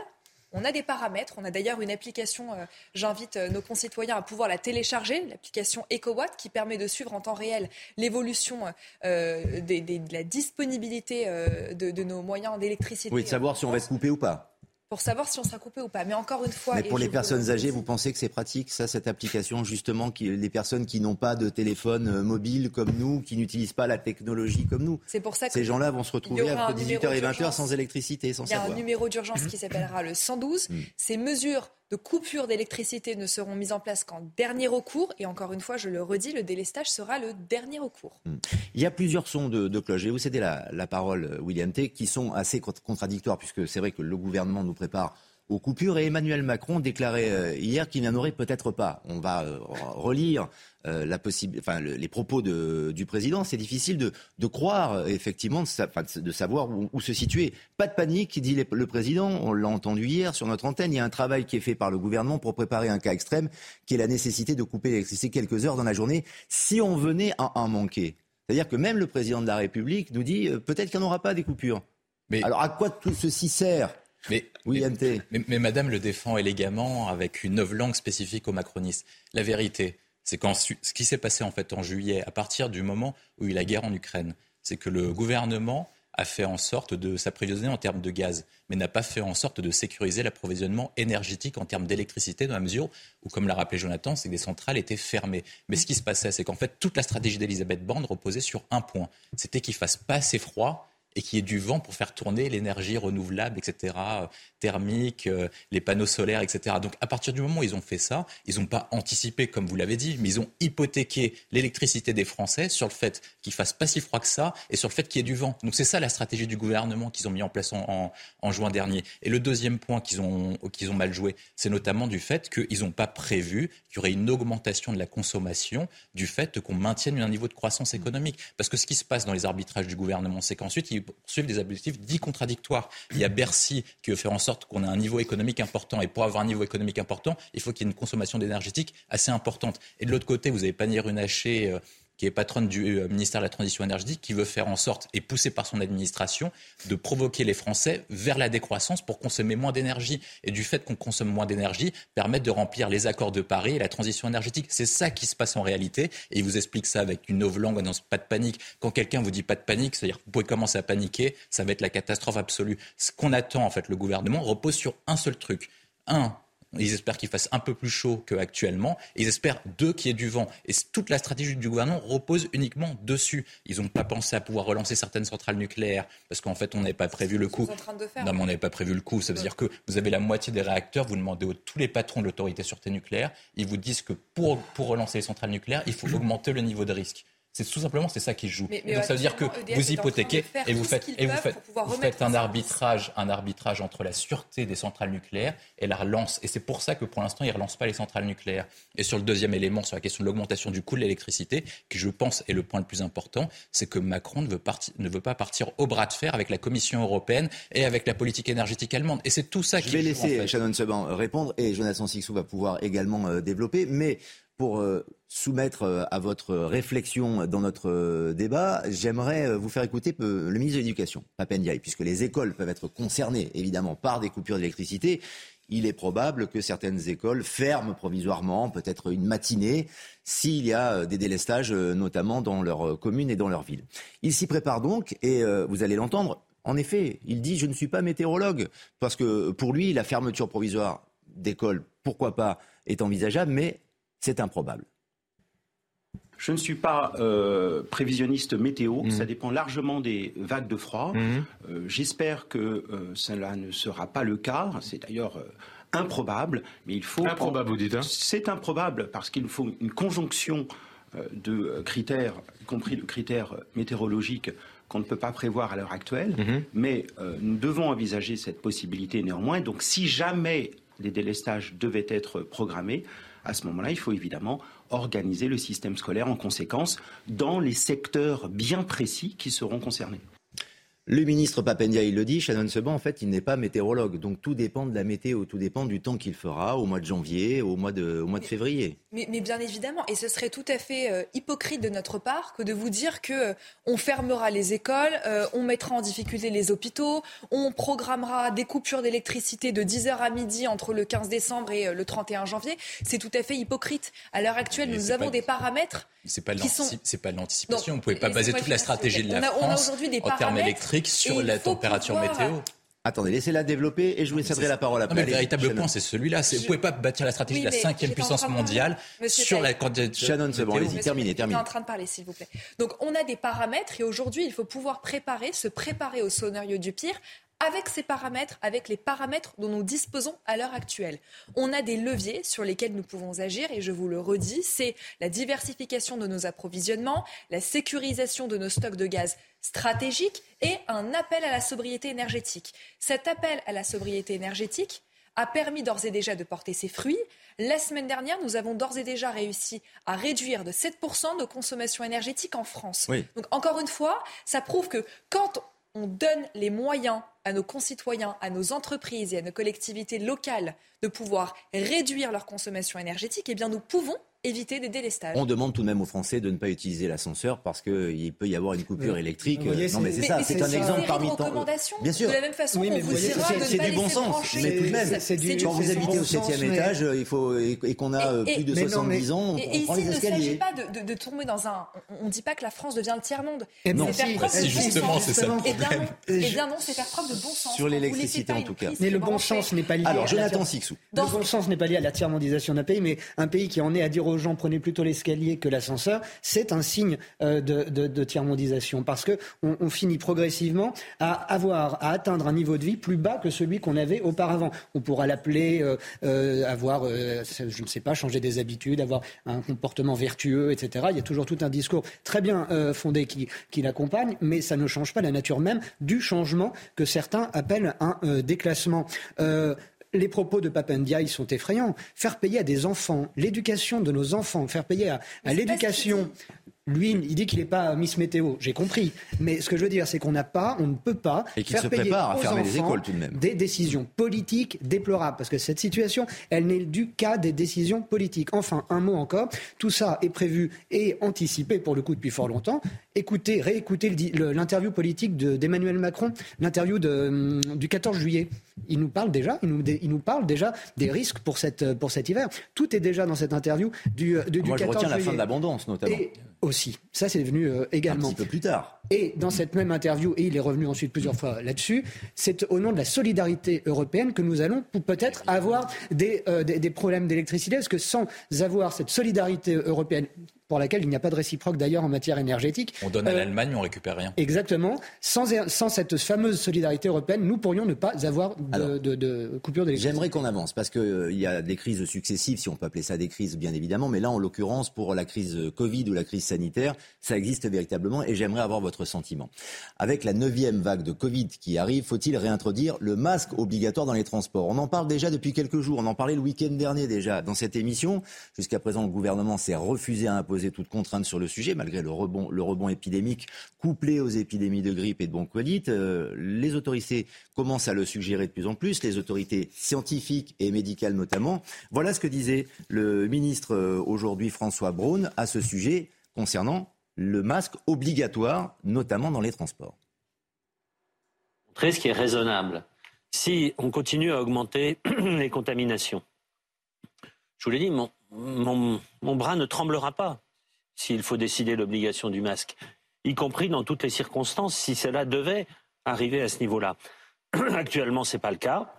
On a des paramètres. On a d'ailleurs une application. Euh, j'invite euh, nos concitoyens à pouvoir la télécharger, l'application EcoWatt, qui permet de suivre en temps réel l'évolution euh, de la disponibilité de, de, nos moyens d'électricité. Oui, de savoir si on va être coupé ou pas pour savoir si on sera coupé ou pas. Mais encore une fois. Mais pour les personnes âgées, vous pensez que c'est pratique, ça, cette application, justement, qui, les personnes qui n'ont pas de téléphone euh, mobile comme nous, qui n'utilisent pas la technologie comme nous? C'est pour ça que Ces gens-là vont se retrouver entre 18h et 20h sans électricité, sans savoir. Il y a un numéro d'urgence qui s'appellera le 112. Mm. Ces mesures de coupure d'électricité ne seront mises en place qu'en dernier recours. Et encore une fois, je le redis, le délestage sera le dernier recours. Hmm. Il y a plusieurs sons de, de cloche. Et vous cédez la, la parole, William T, qui sont assez contradictoires, puisque c'est vrai que le gouvernement nous prépare aux coupures. Et Emmanuel Macron déclarait euh, hier qu'il n'y en aurait peut-être pas. On va euh, relire euh, la enfin, les propos de, du président. C'est difficile de, de, croire, effectivement, de, de savoir où, se situer. Pas de panique, dit le président. On l'a entendu hier sur notre antenne. Il y a un travail qui est fait par le gouvernement pour préparer un cas extrême, qui est la nécessité de couper l'électricité quelques heures dans la journée, si on venait à en manquer. C'est-à-dire que même le président de la République nous dit peut-être qu'il n'y en aura pas des coupures. Mais... Alors à quoi tout ceci sert mais, mais, Madame le défend élégamment avec une langue spécifique aux macronistes. La vérité, c'est ce qui s'est passé en fait en juillet, à partir du moment où il y a la guerre en Ukraine, c'est que le gouvernement a fait en sorte de s'approvisionner en termes de gaz, mais n'a pas fait en sorte de sécuriser l'approvisionnement énergétique en termes d'électricité, dans la mesure où, comme l'a rappelé Jonathan, c'est que des centrales étaient fermées. Mais ce qui se passait, c'est qu'en fait, toute la stratégie d'Elisabeth Borne reposait sur un point. C'était qu'il fasse pas assez froid et qu'il y ait du vent pour faire tourner l'énergie renouvelable, etc., euh, thermique, euh, les panneaux solaires, etc. Donc à partir du moment où ils ont fait ça, ils n'ont pas anticipé, comme vous l'avez dit, mais ils ont hypothéqué l'électricité des Français sur le fait qu'il fasse pas si froid que ça et sur le fait qu'il y ait du vent. Donc c'est ça la stratégie du gouvernement qu'ils ont mis en place en, en, juin dernier. Et le deuxième point qu'ils ont, qu'ils ont mal joué, c'est notamment du fait qu'ils n'ont pas prévu qu'il y aurait une augmentation de la consommation du fait qu'on maintienne un niveau de croissance économique. Parce que ce qui se passe dans les arbitrages du gouvernement, c'est qu'ensuite, poursuivre des objectifs dits contradictoires. Il y a Bercy qui veut faire en sorte qu'on ait un niveau économique important. Et pour avoir un niveau économique important, il faut qu'il y ait une consommation d'énergétique assez importante. Et de l'autre côté, vous avez Pannier-Runacher euh, qui est patronne du euh, ministère de la Transition énergétique, qui veut faire en sorte, et poussé par son administration, de provoquer les Français vers la décroissance pour consommer moins d'énergie. Et du fait qu'on consomme moins d'énergie, permettre de remplir les accords de Paris et la transition énergétique. C'est ça qui se passe en réalité. Et il vous explique ça avec une novlangue, annonce pas de panique. Quand quelqu'un vous dit pas de panique, c'est-à-dire vous pouvez commencer à paniquer, ça va être la catastrophe absolue. Ce qu'on attend, en fait, le gouvernement repose sur un seul truc. Un, ils espèrent qu'il fasse un peu plus chaud qu'actuellement. Ils espèrent, deux, qu'il y ait du vent. Et toute la stratégie du gouvernement repose uniquement dessus. Ils n'ont pas pensé à pouvoir relancer certaines centrales nucléaires parce qu'en fait, on n'avait pas prévu le coup. Non, mais on n'avait pas prévu le coup. Ça veut dire que vous avez la moitié des réacteurs. Vous demandez à tous les patrons de l'autorité sûreté nucléaire. Ils vous disent que pour, pour relancer les centrales nucléaires, il faut augmenter le niveau de risque. C'est tout simplement c'est ça qui joue. donc ça veut dire que vous hypothéquez et vous faites et vous faites, vous faites un arbitrage un arbitrage entre la sûreté des centrales nucléaires et la relance. Et c'est pour ça que pour l'instant ils relancent pas les centrales nucléaires. Et sur le deuxième élément sur la question de l'augmentation du coût de l'électricité qui je pense est le point le plus important, c'est que Macron ne veut, ne veut pas partir au bras de fer avec la Commission européenne et avec la politique énergétique allemande. Et c'est tout ça qui Je vais laisser Shannon Seban répondre et Jonathan Sixou va pouvoir également euh, développer. Mais pour euh, soumettre euh, à votre réflexion dans notre euh, débat, j'aimerais vous faire écouter le ministre de l'Éducation, Papendiaï, puisque les écoles peuvent être concernées évidemment par des coupures d'électricité. Il est probable que certaines écoles ferment provisoirement, peut-être une matinée, s'il y a des délestages, notamment dans leur commune et dans leur ville. Il s'y prépare donc, et vous allez l'entendre, en effet, il dit je ne suis pas météorologue, parce que pour lui, la fermeture provisoire d'écoles, pourquoi pas, est envisageable, mais c'est improbable. Je ne suis pas euh, prévisionniste météo, mmh. ça dépend largement des vagues de froid. Mmh. Euh, j'espère que euh, cela ne sera pas le cas. C'est d'ailleurs improbable, mais il faut. Improbable, vous dites hein C'est improbable parce qu'il faut une conjonction de critères, y compris le critère météorologique qu'on ne peut pas prévoir à l'heure actuelle. Mmh. Mais nous devons envisager cette possibilité néanmoins. Donc, si jamais des délestages devaient être programmés, à ce moment-là, il faut évidemment organiser le système scolaire en conséquence dans les secteurs bien précis qui seront concernés. Le ministre Papendia, il le dit, Shannon Seban, en fait, il n'est pas météorologue. Donc tout dépend de la météo, tout dépend du temps qu'il fera au mois de janvier, au mois de, au mois de février. Mais, bien évidemment, et ce serait tout à fait euh, hypocrite de notre part que de vous dire que euh, on fermera les écoles, euh, on mettra en difficulté les hôpitaux, on programmera des coupures d'électricité de 10h à midi entre le 15 décembre et le 31 janvier. C'est tout à fait hypocrite. À l'heure actuelle, nous avons des paramètres. C'est pas, pas l'anticipation. Vous ne pouvez pas baser toute la stratégie de la France en termes électriques sur la température météo. Attendez, laissez-la développer et je vous céderai la parole après. le véritable point, c'est celui-là. Vous ne pouvez pas bâtir la stratégie de la cinquième puissance mondiale sur la candidature. Shannon, c'est bon, allez-y, terminez, terminez. en train de parler, s'il vous plaît. Donc, on a des paramètres et aujourd'hui, il faut pouvoir préparer, se préparer au scénario du pire avec ces paramètres, avec les paramètres dont nous disposons à l'heure actuelle. On a des leviers sur lesquels nous pouvons agir et je vous le redis, c'est la diversification de nos approvisionnements, la sécurisation de nos stocks de gaz stratégiques et un appel à la sobriété énergétique. Cet appel à la sobriété énergétique a permis d'ores et déjà de porter ses fruits. La semaine dernière, nous avons d'ores et déjà réussi à réduire de 7% nos consommations énergétiques en France. Donc encore une fois, ça prouve que quand on donne les moyens à nos concitoyens, à nos entreprises et à nos collectivités locales de pouvoir réduire leur consommation énergétique, eh bien nous pouvons éviter des délestages. On demande tout de même aux Français de ne pas utiliser l'ascenseur parce qu'il peut y avoir une coupure électrique. non, mais c'est ça, c'est un exemple parmi tant. Bien sûr. De la même façon, oui, mais c'est du bon sens. Mais tout de même, quand vous habitez au septième étage, il faut et qu'on a plus de 70 ans, on prend les escaliers. Il ne s'agit pas de tomber dans un. On ne dit pas que la France devient le tiers monde. Non, justement, c'est ça. Eh bien non, c'est faire preuve de bon sens. Sur l'électricité en tout cas. Mais le bon sens n'est pas lié. Alors Jonathan Sixou. Le bon sens n'est pas lié à la tiers-mondisation d'un pays, mais un pays qui en est à dire aux gens prenez plutôt l'escalier que l'ascenseur, c'est un signe euh, de, tiers-mondisation parce que on, finit progressivement à avoir, à atteindre un niveau de vie plus bas que celui qu'on avait auparavant. On pourra l'appeler euh, euh, avoir, je ne sais pas, changer des habitudes, avoir un comportement vertueux, etc. Il y a toujours tout un discours très bien fondé qui l'accompagne, mais ça ne change pas la nature même du changement que certains appellent un déclassement les propos de Papendia, ils sont effrayants. Faire payer à des enfants, l'éducation de nos enfants, faire payer à, l'éducation lui, il dit qu'il n'est pas Miss Météo. J'ai compris. Mais ce que je veux dire, c'est qu'on n'a pas, on ne peut pas et faire se payer à fermer les écoles tout de même. des décisions politiques déplorables. Parce que cette situation, elle n'est du cas des décisions politiques. Enfin, un mot encore. Tout ça est prévu et anticipé pour le coup depuis fort longtemps. Écoutez, réécoutez l'interview politique d'Emmanuel Macron, l'interview hum, du 14 juillet il nous parle déjà, il nous, il nous parle déjà des risques pour, cette, pour cet hiver. Tout est déjà dans cette interview du, du, Moi, je retiens la fin de l'abondance, notamment. Et aussi, ça c'est venu euh, également. Un petit peu plus tard. Et dans cette même interview, et il est revenu ensuite plusieurs fois là-dessus, c'est au nom de la solidarité européenne que nous allons peut-être avoir des, euh, des, des problèmes d'électricité, parce que sans avoir cette solidarité européenne pour laquelle il n'y a pas de réciproque d'ailleurs en matière énergétique. On donne à euh, l'Allemagne, on récupère rien. Exactement. Sans, sans cette fameuse solidarité européenne, nous pourrions ne pas avoir de, de, de coupure d'électricité. J'aimerais qu'on avance parce qu'il euh, y a des crises successives, si on peut appeler ça des crises, bien évidemment. Mais là, en l'occurrence, pour la crise Covid ou la crise sanitaire, ça existe véritablement et j'aimerais avoir votre sentiment. Avec la neuvième vague de Covid qui arrive, faut-il réintroduire le masque obligatoire dans les transports? On en parle déjà depuis quelques jours. On en parlait le week-end dernier déjà dans cette émission. Jusqu'à présent, le gouvernement s'est refusé à imposer toute contrainte sur le sujet, malgré le rebond, le rebond épidémique couplé aux épidémies de grippe et de bronchiolite. Euh, les autorités commencent à le suggérer de plus en plus, les autorités scientifiques et médicales notamment. Voilà ce que disait le ministre euh, aujourd'hui, François Braun, à ce sujet concernant le masque obligatoire, notamment dans les transports. Ce qui est raisonnable. Si on continue à augmenter <clears throat> les contaminations, je vous l'ai dit, mon, mon, bras ne tremblera pas s'il faut décider l'obligation du masque, y compris dans toutes les circonstances, si cela devait arriver à ce niveau-là. <clears throat> Actuellement, ce n'est pas le cas.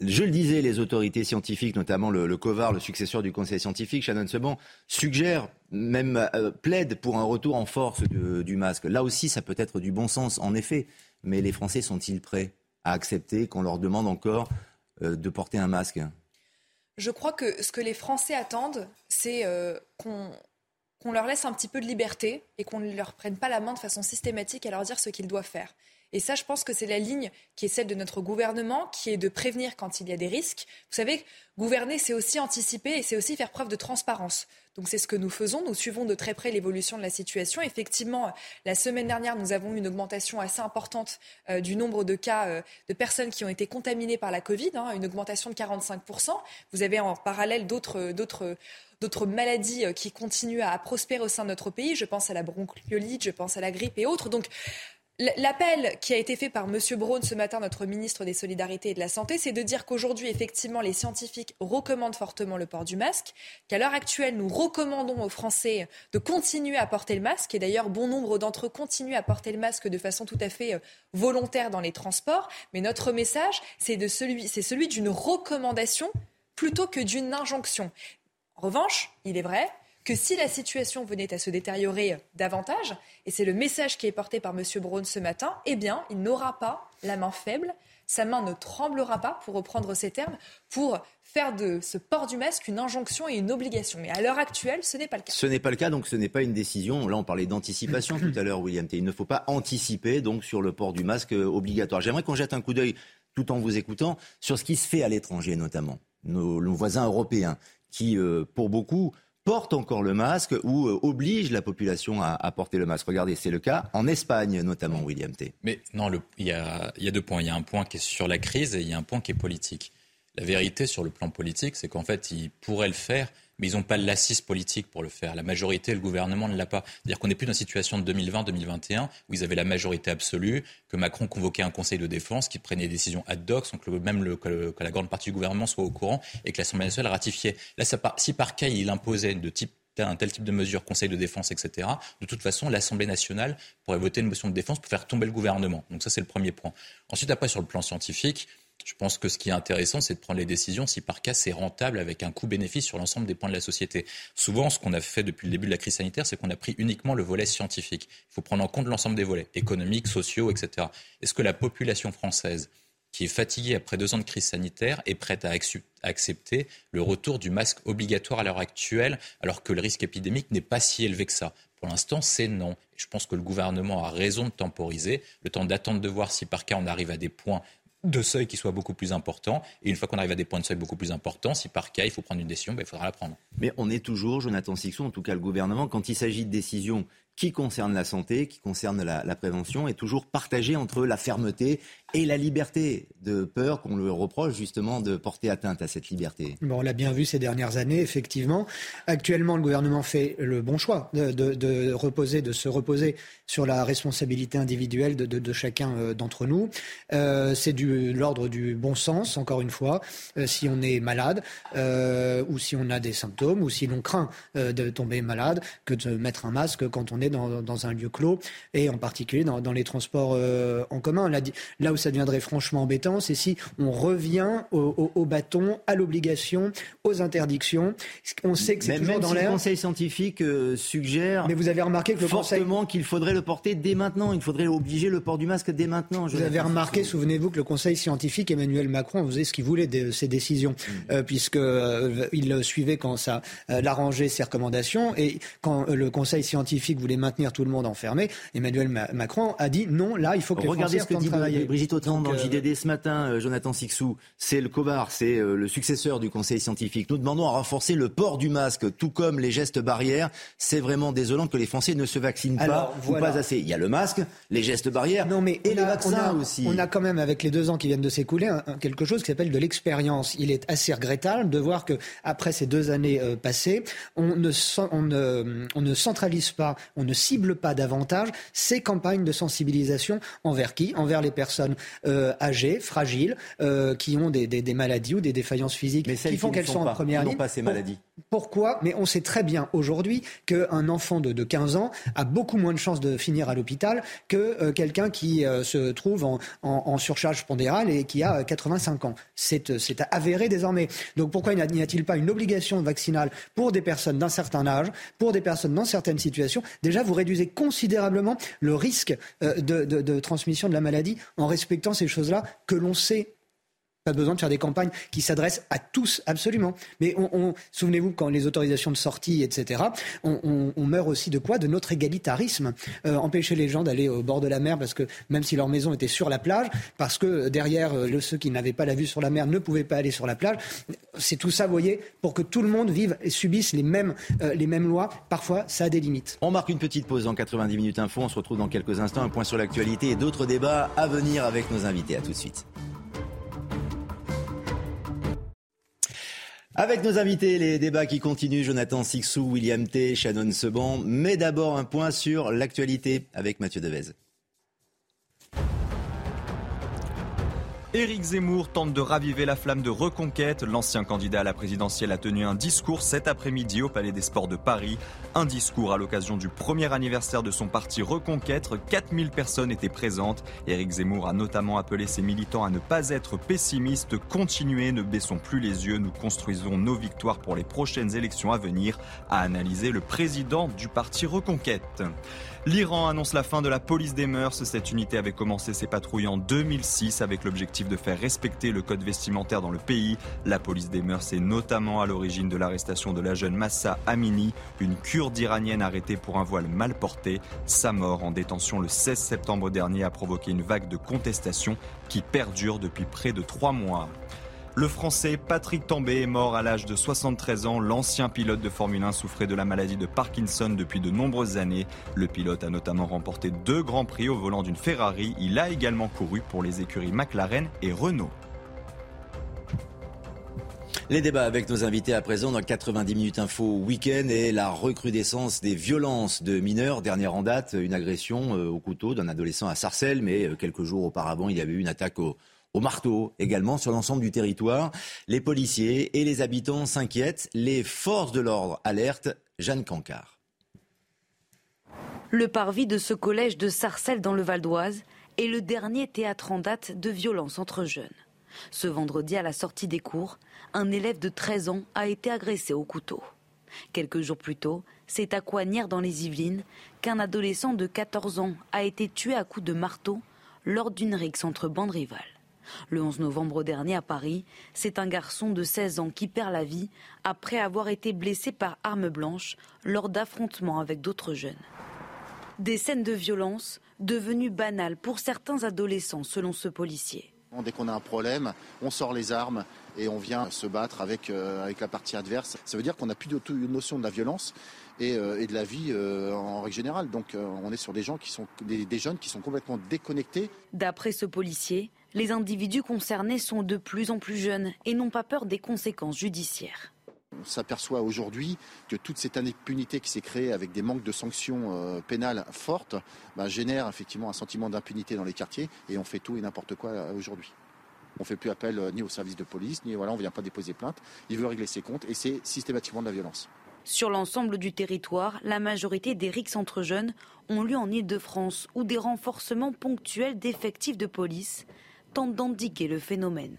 Je le disais, les autorités scientifiques, notamment le, COVAR, le successeur du Conseil scientifique, Shannon Seban, suggère, même euh, plaide pour un retour en force du masque. Là aussi, ça peut être du bon sens, en effet. Mais les Français sont-ils prêts à accepter qu'on leur demande encore euh, de porter un masque? Je crois que ce que les Français attendent, c'est euh, qu'on qu'on leur laisse un petit peu de liberté et qu'on ne leur prenne pas la main de façon systématique à leur dire ce qu'ils doivent faire. Et ça, je pense que c'est la ligne qui est celle de notre gouvernement, qui est de prévenir quand il y a des risques. Vous savez, gouverner, c'est aussi anticiper et c'est aussi faire preuve de transparence. Donc c'est ce que nous faisons. Nous suivons de très près l'évolution de la situation. Effectivement, la semaine dernière, nous avons eu une augmentation assez importante euh, du nombre de cas euh, de personnes qui ont été contaminées par la Covid, hein, une augmentation de 45%. Vous avez en parallèle d'autres, d'autres d'autres maladies euh, qui continuent à prospérer au sein de notre pays. Je pense à la bronchiolite, je pense à la grippe et autres. Donc, L'appel qui a été fait par M. Braun ce matin, notre ministre des Solidarités et de la Santé, c'est de dire qu'aujourd'hui, effectivement, les scientifiques recommandent fortement le port du masque, qu'à l'heure actuelle, nous recommandons aux Français de continuer à porter le masque, et d'ailleurs, bon nombre d'entre eux continuent à porter le masque de façon tout à fait euh, volontaire dans les transports. Mais notre message, c'est celui, celui d'une recommandation plutôt que d'une injonction. En revanche, il est vrai que si la situation venait à se détériorer davantage, et c'est le message qui est porté par M. Braun ce matin, eh bien, il n'aura pas la main faible, sa main ne tremblera pas, pour reprendre ces termes, pour faire de ce port du masque une injonction et une obligation. Mais à l'heure actuelle, ce n'est pas le cas. Ce n'est pas le cas, donc ce n'est pas une décision. Là, on parlait d'anticipation tout à l'heure, William T. Il ne faut pas anticiper donc sur le port du masque obligatoire. J'aimerais qu'on jette un coup d'œil, tout en vous écoutant, sur ce qui se fait à l'étranger notamment, nos, voisins européens, qui, euh, pour beaucoup, porte encore le masque ou euh, oblige la population à, porter le masque. Regardez, c'est le cas en Espagne notamment, William T. Mais non, il y y a deux points. Il y a un point qui est sur la crise et il y a un point qui est politique. La vérité sur le plan politique, c'est qu'en fait, ils pourraient le faire, mais ils n'ont pas l'assise politique pour le faire. La majorité, le gouvernement ne l'a pas. C'est-à-dire qu'on n'est plus dans une situation de 2020-2021 où ils avaient la majorité absolue, que Macron convoquait un conseil de défense qui prenait des décisions ad hoc sans que même que, la grande partie du gouvernement soit au courant et que l'Assemblée nationale ratifiait. Là, si par cas il imposait un tel type de mesure, Conseil de défense, etc., de toute façon, l'Assemblée nationale pourrait voter une motion de défense pour faire tomber le gouvernement. Donc ça, c'est le premier point. Ensuite, après, sur le plan scientifique, je pense que ce qui est intéressant, c'est de prendre les décisions si par cas c'est rentable avec un coût-bénéfice sur l'ensemble des points de la société. Souvent, ce qu'on a fait depuis le début de la crise sanitaire, c'est qu'on a pris uniquement le volet scientifique. Il faut prendre en compte l'ensemble des volets, économiques, sociaux, etc. Est-ce que la population française, qui est fatiguée après deux ans de crise sanitaire, est prête à accepter le retour du masque obligatoire à l'heure actuelle, alors que le risque épidémique n'est pas si élevé que ça? Pour l'instant, c'est non. Je pense que le gouvernement a raison de temporiser, le temps d'attendre de voir si par cas on arrive à des points de seuil qui soit beaucoup plus important. Et une fois qu'on arrive à des points de seuil beaucoup plus importants, si par cas il faut prendre une décision, ben, il faudra la prendre. Mais on est toujours, Jonathan Sixon, en tout cas le gouvernement, quand il s'agit de décisions qui concernent la santé, qui concernent la, la prévention, est toujours partagé entre la fermeté et la liberté, de peur qu'on le reproche justement de porter atteinte à cette liberté. Bon, on l'a bien vu ces dernières années, effectivement. Actuellement, le gouvernement fait le bon choix de, reposer, de se reposer sur la responsabilité individuelle de, chacun euh, d'entre nous. Euh, c'est de l'ordre du bon sens, encore une fois. Euh, si on est malade ou si on a des symptômes ou si l'on craint de tomber malade, que de mettre un masque quand on est dans, un lieu clos et en particulier dans, les transports en commun. Là, là ça deviendrait franchement embêtant, c'est si on revient au, bâton, à l'obligation, aux interdictions. On sait que c'est toujours dans l'air. Le Conseil scientifique euh, suggère. Mais vous avez remarqué que le fortement qu'il faudrait le porter dès maintenant. Il faudrait obliger le port du masque dès maintenant. vous avez remarqué, souvenez-vous, que le Conseil scientifique, Emmanuel Macron, faisait ce qu'il voulait de ses décisions, mm. euh, puisque euh, il suivait quand ça l'arrangeait ses recommandations et quand le Conseil scientifique voulait maintenir tout le monde enfermé, Emmanuel Macron a dit non, là, il faut que Regardez les Français ce que dit Brigitte Autant dans le euh, JDD ce matin, euh, Jonathan Sixou, c'est le COVAR, c'est euh, le successeur du Conseil scientifique. Nous demandons à renforcer le port du masque, tout comme les gestes barrières. C'est vraiment désolant que les Français ne se vaccinent pas ou pas assez. Il y a le masque, les gestes barrières non, mais et les vaccins aussi. On a quand même, avec les deux ans qui viennent de s'écouler, quelque chose qui s'appelle de l'expérience. Il est assez regrettable de voir que après ces deux années passées, on ne, on, ne, on ne centralise pas, on ne cible pas davantage ces campagnes de sensibilisation envers qui? Envers les personnes euh, âgées, fragiles, euh, qui ont des, des, maladies ou des défaillances physiques Mais qui font qu'elles sont, en première ligne. pas ces maladies. Pourquoi Mais on sait très bien aujourd'hui qu'un enfant de, de, 15 ans a beaucoup moins de chances de finir à l'hôpital que euh, quelqu'un qui se trouve en, en, en, surcharge pondérale et qui a 85 ans. C'est avéré désormais. Donc pourquoi n'y a-t-il pas une obligation vaccinale pour des personnes d'un certain âge, pour des personnes dans certaines situations? Déjà, vous réduisez considérablement le risque de, de, de transmission de la maladie en respectant ces choses-là que l'on sait pas besoin de faire des campagnes qui s'adressent à tous, absolument. Mais on, souvenez-vous, quand les autorisations de sortie, etc., on, meurt aussi de quoi? De notre égalitarisme. Euh, empêcher les gens d'aller au bord de la mer, parce que même si leur maison était sur la plage, parce que derrière, euh, ceux qui n'avaient pas la vue sur la mer ne pouvaient pas aller sur la plage. C'est tout ça, vous voyez, pour que tout le monde vive et subisse les mêmes, euh, les mêmes lois. Parfois, ça a des limites. On marque une petite pause en 90 minutes info. On se retrouve dans quelques instants. Un point sur l'actualité et d'autres débats à venir avec nos invités. À tout de suite. Avec nos invités, les débats qui continuent, Jonathan Sixou, William T, Shannon Seban. Mais d'abord un point sur l'actualité avec Mathieu Devez. Éric Zemmour tente de raviver la flamme de reconquête. L'ancien candidat à la présidentielle a tenu un discours cet après-midi au Palais des Sports de Paris. Un discours à l'occasion du premier anniversaire de son parti Reconquête. 4000 personnes étaient présentes. Éric Zemmour a notamment appelé ses militants à ne pas être pessimistes. Continuez, ne baissons plus les yeux. Nous construisons nos victoires pour les prochaines élections à venir, a analysé le président du parti Reconquête. L'Iran annonce la fin de la police des mœurs. Cette unité avait commencé ses patrouilles en 2006 avec l'objectif de faire respecter le code vestimentaire dans le pays. La police des mœurs est notamment à l'origine de l'arrestation de la jeune Massa Amini, une kurde iranienne arrêtée pour un voile mal porté. Sa mort en détention le 16 septembre dernier a provoqué une vague de contestation qui perdure depuis près de trois mois. Le Français Patrick Tambay est mort à l'âge de 73 ans. L'ancien pilote de Formule 1 souffrait de la maladie de Parkinson depuis de nombreuses années. Le pilote a notamment remporté deux grands prix au volant d'une Ferrari. Il a également couru pour les écuries McLaren et Renault. Les débats avec nos invités à présent dans 90 minutes info week-end et la recrudescence des violences de mineurs. Dernière en date, une agression euh, au couteau d'un adolescent à Sarcelles, mais euh, quelques jours auparavant, il y avait eu une attaque au, au marteau également sur l'ensemble du territoire. Les policiers et les habitants s'inquiètent. Les forces de l'ordre alertent. Jeanne Cancard. Le parvis de ce collège de Sarcelles dans le Val d'Oise est le dernier théâtre en date de violence entre jeunes. Ce vendredi, à la sortie des cours, un élève de 13 ans a été agressé au couteau. Quelques jours plus tôt, c'est à Coignères dans les Yvelines qu'un adolescent de 14 ans a été tué à coups de marteau lors d'une rixe entre bandes rivales. Le 11 novembre dernier à Paris, c'est un garçon de 16 ans qui perd la vie après avoir été blessé par arme blanche lors d'affrontements avec d'autres jeunes. Des scènes de violence devenues banales pour certains adolescents selon ce policier. Dès qu'on a un problème, on sort les armes et on vient se battre avec, euh, avec la partie adverse. Ça veut dire qu'on n'a plus de notion de la violence et, euh, de la vie euh, en règle générale. Donc on est sur des gens qui sont des jeunes qui sont complètement déconnectés. D'après ce policier, les individus concernés sont de plus en plus jeunes et n'ont pas peur des conséquences judiciaires. On s'aperçoit aujourd'hui que toute cette impunité qui s'est créée avec des manques de sanctions euh, pénales fortes bah, génère effectivement un sentiment d'impunité dans les quartiers et on fait tout et n'importe quoi euh, aujourd'hui. On ne fait plus appel euh, ni au service de police, ni voilà, on ne vient pas déposer plainte. Il veut régler ses comptes et c'est systématiquement de la violence. Sur l'ensemble du territoire, la majorité des rixes entre jeunes ont lieu en Ile-de-France où des renforcements ponctuels d'effectifs de police tente d'endiguer le phénomène.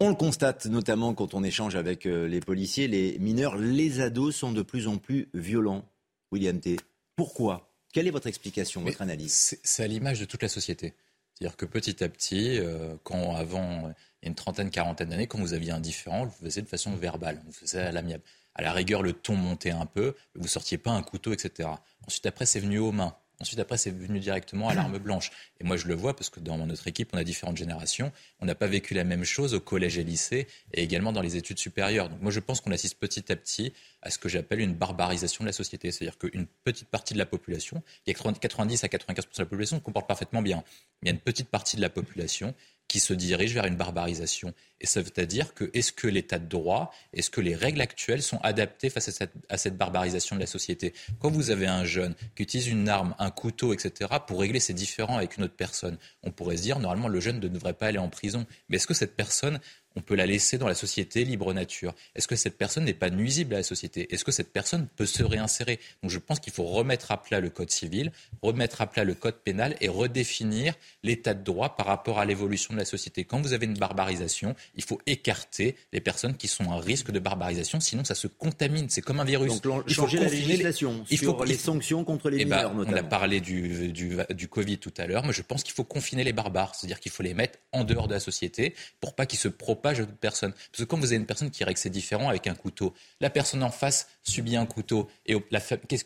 On le constate notamment quand on échange avec euh, les policiers, les mineurs, les ados sont de plus en plus violents. William T. Pourquoi? Quelle est votre explication, votre analyse? C'est à l'image de toute la société. C'est-à-dire que petit à petit, euh, quand avant une trentaine, quarantaine d'années, quand vous aviez un différent, vous le faisiez de façon verbale, vous le faisiez à l'amiable. À la rigueur, le ton montait un peu, vous sortiez pas un couteau, etc. Ensuite, après, c'est venu aux mains. Ensuite, après, c'est venu directement à l'arme blanche. Et moi, je le vois parce que dans notre équipe, on a différentes générations. On n'a pas vécu la même chose au collège et lycée et également dans les études supérieures. Donc, moi, je pense qu'on assiste petit à petit à ce que j'appelle une barbarisation de la société. C'est-à-dire qu'une petite partie de la population, il y a 90 à 95% de la population comporte parfaitement bien. Mais il y a une petite partie de la population qui se dirige vers une barbarisation. Et ça veut dire que est-ce que l'état de droit, est-ce que les règles actuelles sont adaptées face à cette, à cette, barbarisation de la société? Quand vous avez un jeune qui utilise une arme, un couteau, etc., pour régler ses différends avec une autre personne, on pourrait se dire, normalement, le jeune ne devrait pas aller en prison. Mais est-ce que cette personne on peut la laisser dans la société libre nature Est-ce que cette personne n'est pas nuisible à la société? Est-ce que cette personne peut se réinsérer? Donc je pense qu'il faut remettre à plat le code civil, remettre à plat le code pénal et redéfinir l'état de droit par rapport à l'évolution de la société. Quand vous avez une barbarisation, il faut écarter les personnes qui sont à risque de barbarisation, sinon ça se contamine. C'est comme un virus. Donc, il faut changer la législation il faut, les sanctions contre les eh ben, mineurs, On a parlé du, du, du Covid tout à l'heure, mais je pense qu'il faut confiner les barbares, c'est-à-dire qu'il faut les mettre en dehors de la société pour pas qu'ils se propagent à d'autres personnes. Parce que quand vous avez une personne qui règle ses différents avec un couteau, la personne en face subit un couteau, et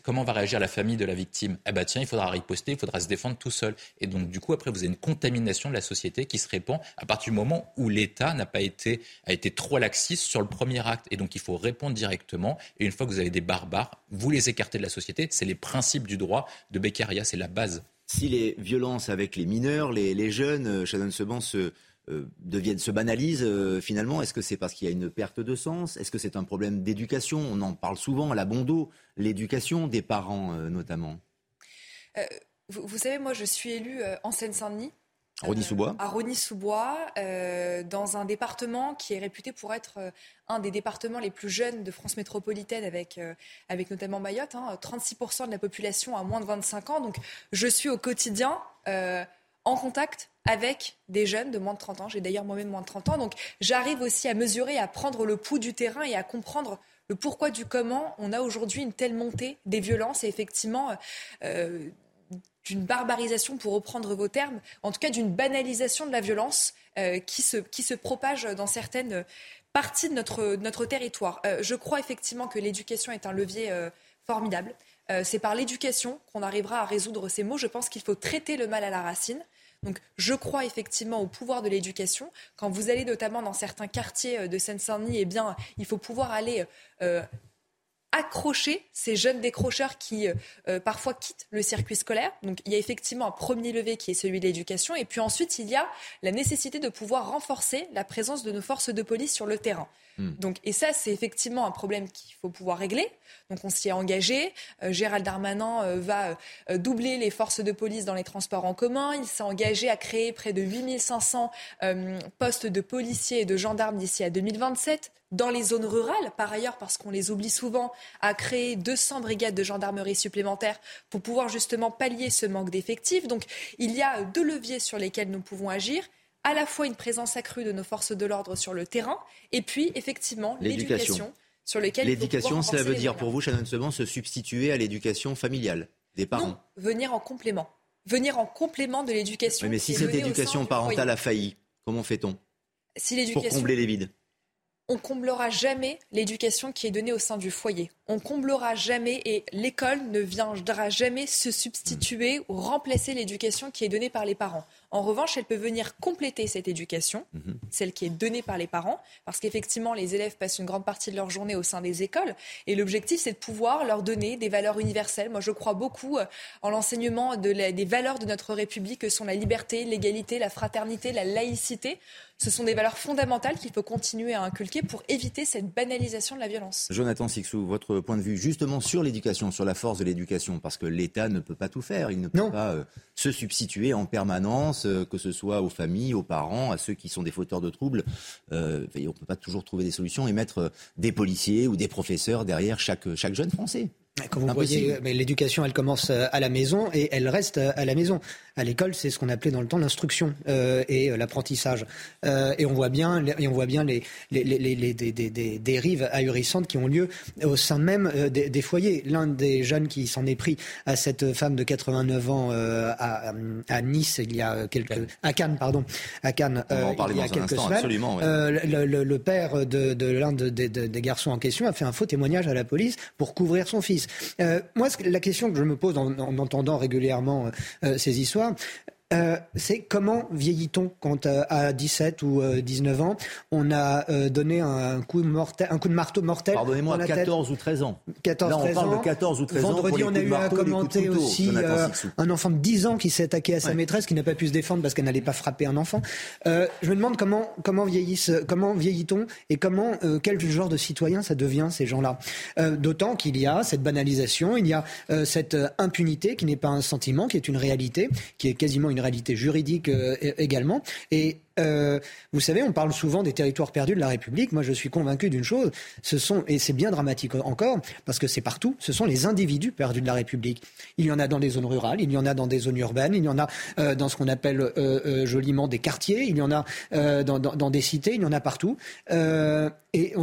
comment va réagir la famille de la victime? Eh ben tiens, il faudra riposter, il faudra se défendre tout seul. Et donc du coup, après, vous avez une contamination de la société qui se répand à partir du moment où l'État n'a pas été, a été trop laxiste sur le premier acte. Et donc il faut répondre directement. Et une fois que vous avez des barbares, vous les écartez de la société. C'est les principes du droit de Beccaria, c'est la base. Si les violences avec les mineurs, les, jeunes, euh, Shannon Seban, se, euh, deviennent, se banalisent euh, finalement Est-ce que c'est parce qu'il y a une perte de sens? Est-ce que c'est un problème d'éducation? On en parle souvent à la bon dos, l'éducation des parents notamment. Vous, savez, moi je suis élue en Seine-Saint-Denis. Rony-sous-Bois À Rony-sous-Bois, dans un département qui est réputé pour être un des départements les plus jeunes de France métropolitaine, avec, avec notamment Mayotte. 36% hein. de la population a moins de 25 ans. Donc je suis au quotidien en contact avec des jeunes de moins de 30 ans. J'ai d'ailleurs moi-même moins de 30 ans. Donc j'arrive aussi à mesurer, à prendre le pouls du terrain et à comprendre le pourquoi du comment on a aujourd'hui une telle montée des violences et effectivement euh, d'une barbarisation, pour reprendre vos termes, en tout cas d'une banalisation de la violence euh, qui, se, qui se propage dans certaines parties de notre, notre territoire. Euh, je crois effectivement que l'éducation est un levier formidable. c'est par l'éducation qu'on arrivera à résoudre ces maux. Je pense qu'il faut traiter le mal à la racine. Donc je crois effectivement au pouvoir de l'éducation. Quand vous allez notamment dans certains quartiers euh, de Seine-Saint-Denis, eh bien, il faut pouvoir aller euh, accrocher ces jeunes décrocheurs qui euh, parfois quittent le circuit scolaire. Donc il y a effectivement un premier levier qui est celui de l'éducation. Et puis ensuite, il y a la nécessité de pouvoir renforcer la présence de nos forces de police sur le terrain. Hmm. Donc, et ça, c'est effectivement un problème qu'il faut pouvoir régler. Donc on s'y est engagé. Euh, Gérald Darmanin euh, va euh, doubler les forces de police dans les transports en commun. Il s'est engagé à créer près de 8500 postes de policiers et de gendarmes d'ici à 2027 dans les zones rurales, par ailleurs, parce qu'on les oublie souvent, à créer 200 brigades de gendarmerie supplémentaires pour pouvoir justement pallier ce manque d'effectifs. Donc il y a deux leviers sur lesquels nous pouvons agir à la fois une présence accrue de nos forces de l'ordre sur le terrain et puis effectivement l'éducation sur lequel L'éducation, cela veut dire pour vous, Shannon Seban, se substituer à l'éducation familiale des parents? Non, venir en complément. Venir en complément de l'éducation. mais si cette éducation parentale a failli, comment fait-on? Si Pour combler les vides on comblera jamais l'éducation qui est donnée au sein du foyer. On comblera jamais et l'école ne viendra jamais se substituer ou remplacer l'éducation qui est donnée par les parents. En revanche, elle peut venir compléter cette éducation, mhm. celle qui est donnée par les parents, parce qu'effectivement, les élèves passent une grande partie de leur journée au sein des écoles. Et l'objectif, c'est de pouvoir leur donner des valeurs universelles. Moi, je crois beaucoup euh, en l'enseignement des valeurs de notre République, que sont la liberté, l'égalité, la fraternité, la laïcité. Ce sont des valeurs fondamentales qu'il faut continuer à inculquer pour éviter cette banalisation de la violence. Jonathan Sixou, votre point de vue justement sur l'éducation, sur la force de l'éducation, parce que l'État ne peut pas tout faire. Il ne peut pas euh, se substituer en permanence euh, que ce soit aux familles, aux parents, à ceux qui sont des fauteurs de troubles. Euh, on ne peut pas toujours trouver des solutions et mettre des policiers ou des professeurs derrière chaque jeune Français. Comme vous voyez, l'éducation, elle commence à la maison et elle reste à la maison à l'école, c'est ce qu'on appelait dans le temps l'instruction euh, et euh, l'apprentissage. Euh, et on voit bien, et on voit bien les, les, les, les des, des, des, dérives ahurissantes qui ont lieu au sein même euh, des, des, foyers. L'un des jeunes qui s'en est pris à cette femme de 89 ans à, à, Nice, il y a quelques, à Cannes, pardon, à Cannes, il y a quelques semaines. Ouais. Le, le, le, père de, de l'un de, des garçons en question a fait un faux témoignage à la police pour couvrir son fils. Moi, la question que je me pose en, en entendant régulièrement ces histoires euh, c'est comment vieillit-on quand euh, à 17 ou 19 euh, ans, on a donné un coup, mortel, un coup de marteau mortel Pardonnez-moi, 14 ou 13 ans. 14, Là, on parle de 14 ou 13 Vendredi, ans. Vendredi, on a eu à commenter aussi un enfant de 10 ans qui s'est attaqué à sa maîtresse, qui n'a pas pu se défendre parce qu'elle n'allait pas frapper un enfant. je me demande comment, comment, vieillissent, comment vieillit-on et comment, quel genre de citoyen ça devient, ces gens-là? D'autant qu'il y a cette banalisation, il y a cette impunité qui n'est pas un sentiment, qui est une réalité, qui est quasiment une réalité juridique euh, également. Et Euh, vous savez, on parle souvent des territoires perdus de la République. Moi, je suis convaincu d'une chose. Ce sont, et c'est bien dramatique encore, parce que c'est partout, ce sont les individus perdus de la République. Il y en a dans des zones rurales, il y en a dans des zones urbaines, il y en a euh, dans ce qu'on appelle euh, joliment des quartiers, il y en a dans, des cités, il y en a partout. et,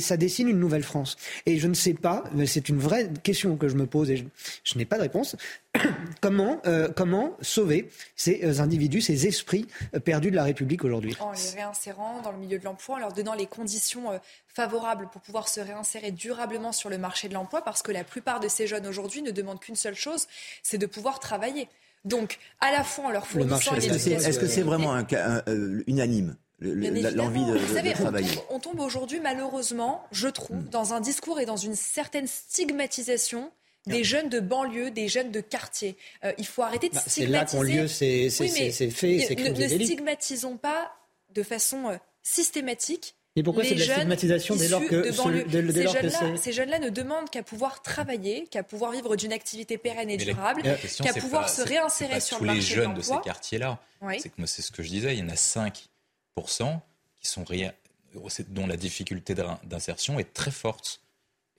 ça dessine une nouvelle France. Et je ne sais pas, mais c'est une vraie question que je me pose et je, n'ai pas de réponse. <coughs> comment, sauver ces individus, ces esprits perdus de la République aujourd'hui En les réinsérant dans le milieu de l'emploi, en leur donnant les conditions favorables pour pouvoir se réinsérer durablement sur le marché de l'emploi, parce que la plupart de ces jeunes aujourd'hui ne demandent qu'une seule chose, c'est de pouvoir travailler. Donc, à la fois en leur fournissant une éducation... Est-ce que c'est vraiment un cas un, unanime l'envie de, Vous savez, de travailler. On tombe, tombe aujourd'hui, malheureusement, je trouve, mm. dans un discours et dans une certaine stigmatisation des jeunes de banlieue, des jeunes de quartier. Euh, il faut arrêter de bah, stigmatiser. C'est là qu'ont lieu ces, ces, oui, ces faits, ces crimes Ne, ne stigmatisons pas de façon euh, systématique et pourquoi c'est de la stigmatisation dès lors que, de ce, dès, dès ces, jeunes ces jeunes-là ne demandent qu'à pouvoir travailler, qu'à pouvoir vivre d'une activité pérenne et durable, qu'à pouvoir pas, se réinsérer pas sur tous le marché les jeunes de, de ces quartiers-là. Oui. C'est que c'est ce que je disais, il y en a 5% qui sont rien, dont la difficulté d'insertion est très forte.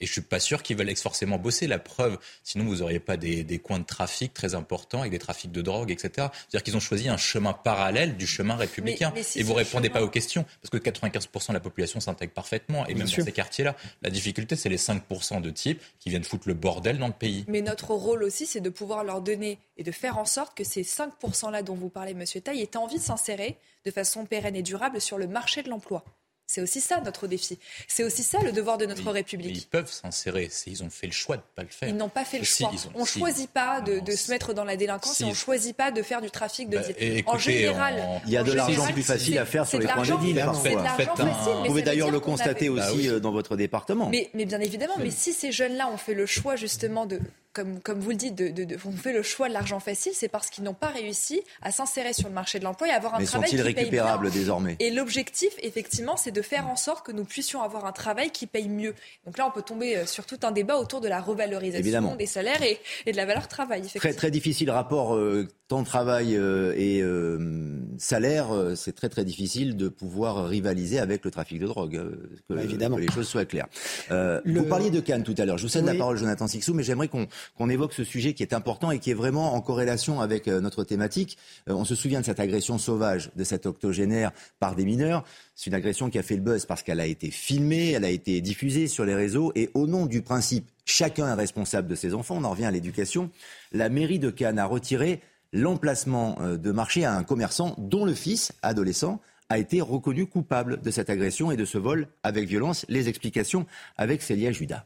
Et je suis pas sûr qu'ils veulent forcément bosser. La preuve, sinon vous n'auriez pas des, des, coins de trafic très importants avec des trafics de drogue, etc. C'est-à-dire qu'ils ont choisi un chemin parallèle du chemin républicain. Mais, mais si et vous répondez chemin... pas aux questions, parce que 95% de la population s'intègre parfaitement, et Bien même sûr. dans ces quartiers-là. La difficulté, c'est les 5% de types qui viennent foutre le bordel dans le pays. Mais notre rôle aussi, c'est de pouvoir leur donner et de faire en sorte que ces 5%-là dont vous parlez, Monsieur Taille, aient envie de s'insérer de façon pérenne et durable sur le marché de l'emploi. C'est aussi ça notre défi. C'est aussi ça le devoir de notre mais, République. Mais ils peuvent s'insérer. Ils ont fait le choix de ne pas le faire. Ils n'ont pas fait le si, choix. Ont, on ne si, choisit pas de, non, de se mettre dans la délinquance si, et on ne choisit pas de faire du trafic de bah, écoutez, en général, il y a de l'argent plus facile à faire sur les coins des villes. Vous pouvez d'ailleurs le constater aussi bah dans votre département. Mais, mais bien évidemment, mais si ces jeunes-là ont fait le choix justement de comme, comme, vous le dites, de, de, de, on fait le choix de l'argent facile, c'est parce qu'ils n'ont pas réussi à s'insérer sur le marché de l'emploi et avoir un Mais travail qui sont-ils récupérables paye bien. désormais? Et l'objectif, effectivement, c'est de faire en sorte que nous puissions avoir un travail qui paye mieux. Donc là, on peut tomber euh, sur tout un débat autour de la revalorisation Évidemment. des salaires et, et, de la valeur travail. Très, très difficile rapport euh, temps de travail euh, et euh, salaire. C'est très très difficile de pouvoir rivaliser avec le trafic de drogue. euh, Que, Bah, évidemment. que les choses soient claires. Le... Vous parliez de Cannes tout à l'heure. Je vous cède oui. la parole, Jonathan Sixou, mais j'aimerais qu'on qu évoque ce sujet qui est important et qui est vraiment en corrélation avec euh, notre thématique. Euh, on se souvient de cette agression sauvage de cet octogénaire par des mineurs. C'est une agression qui a fait le buzz parce qu'elle a été filmée, elle a été diffusée sur les réseaux et au nom du principe chacun est responsable de ses enfants, on en revient à l'éducation, la mairie de Cannes a retiré l'emplacement euh, de marché à un commerçant dont le fils, adolescent, a été reconnu coupable de cette agression et de ce vol avec violence. Les explications avec Célia Judas.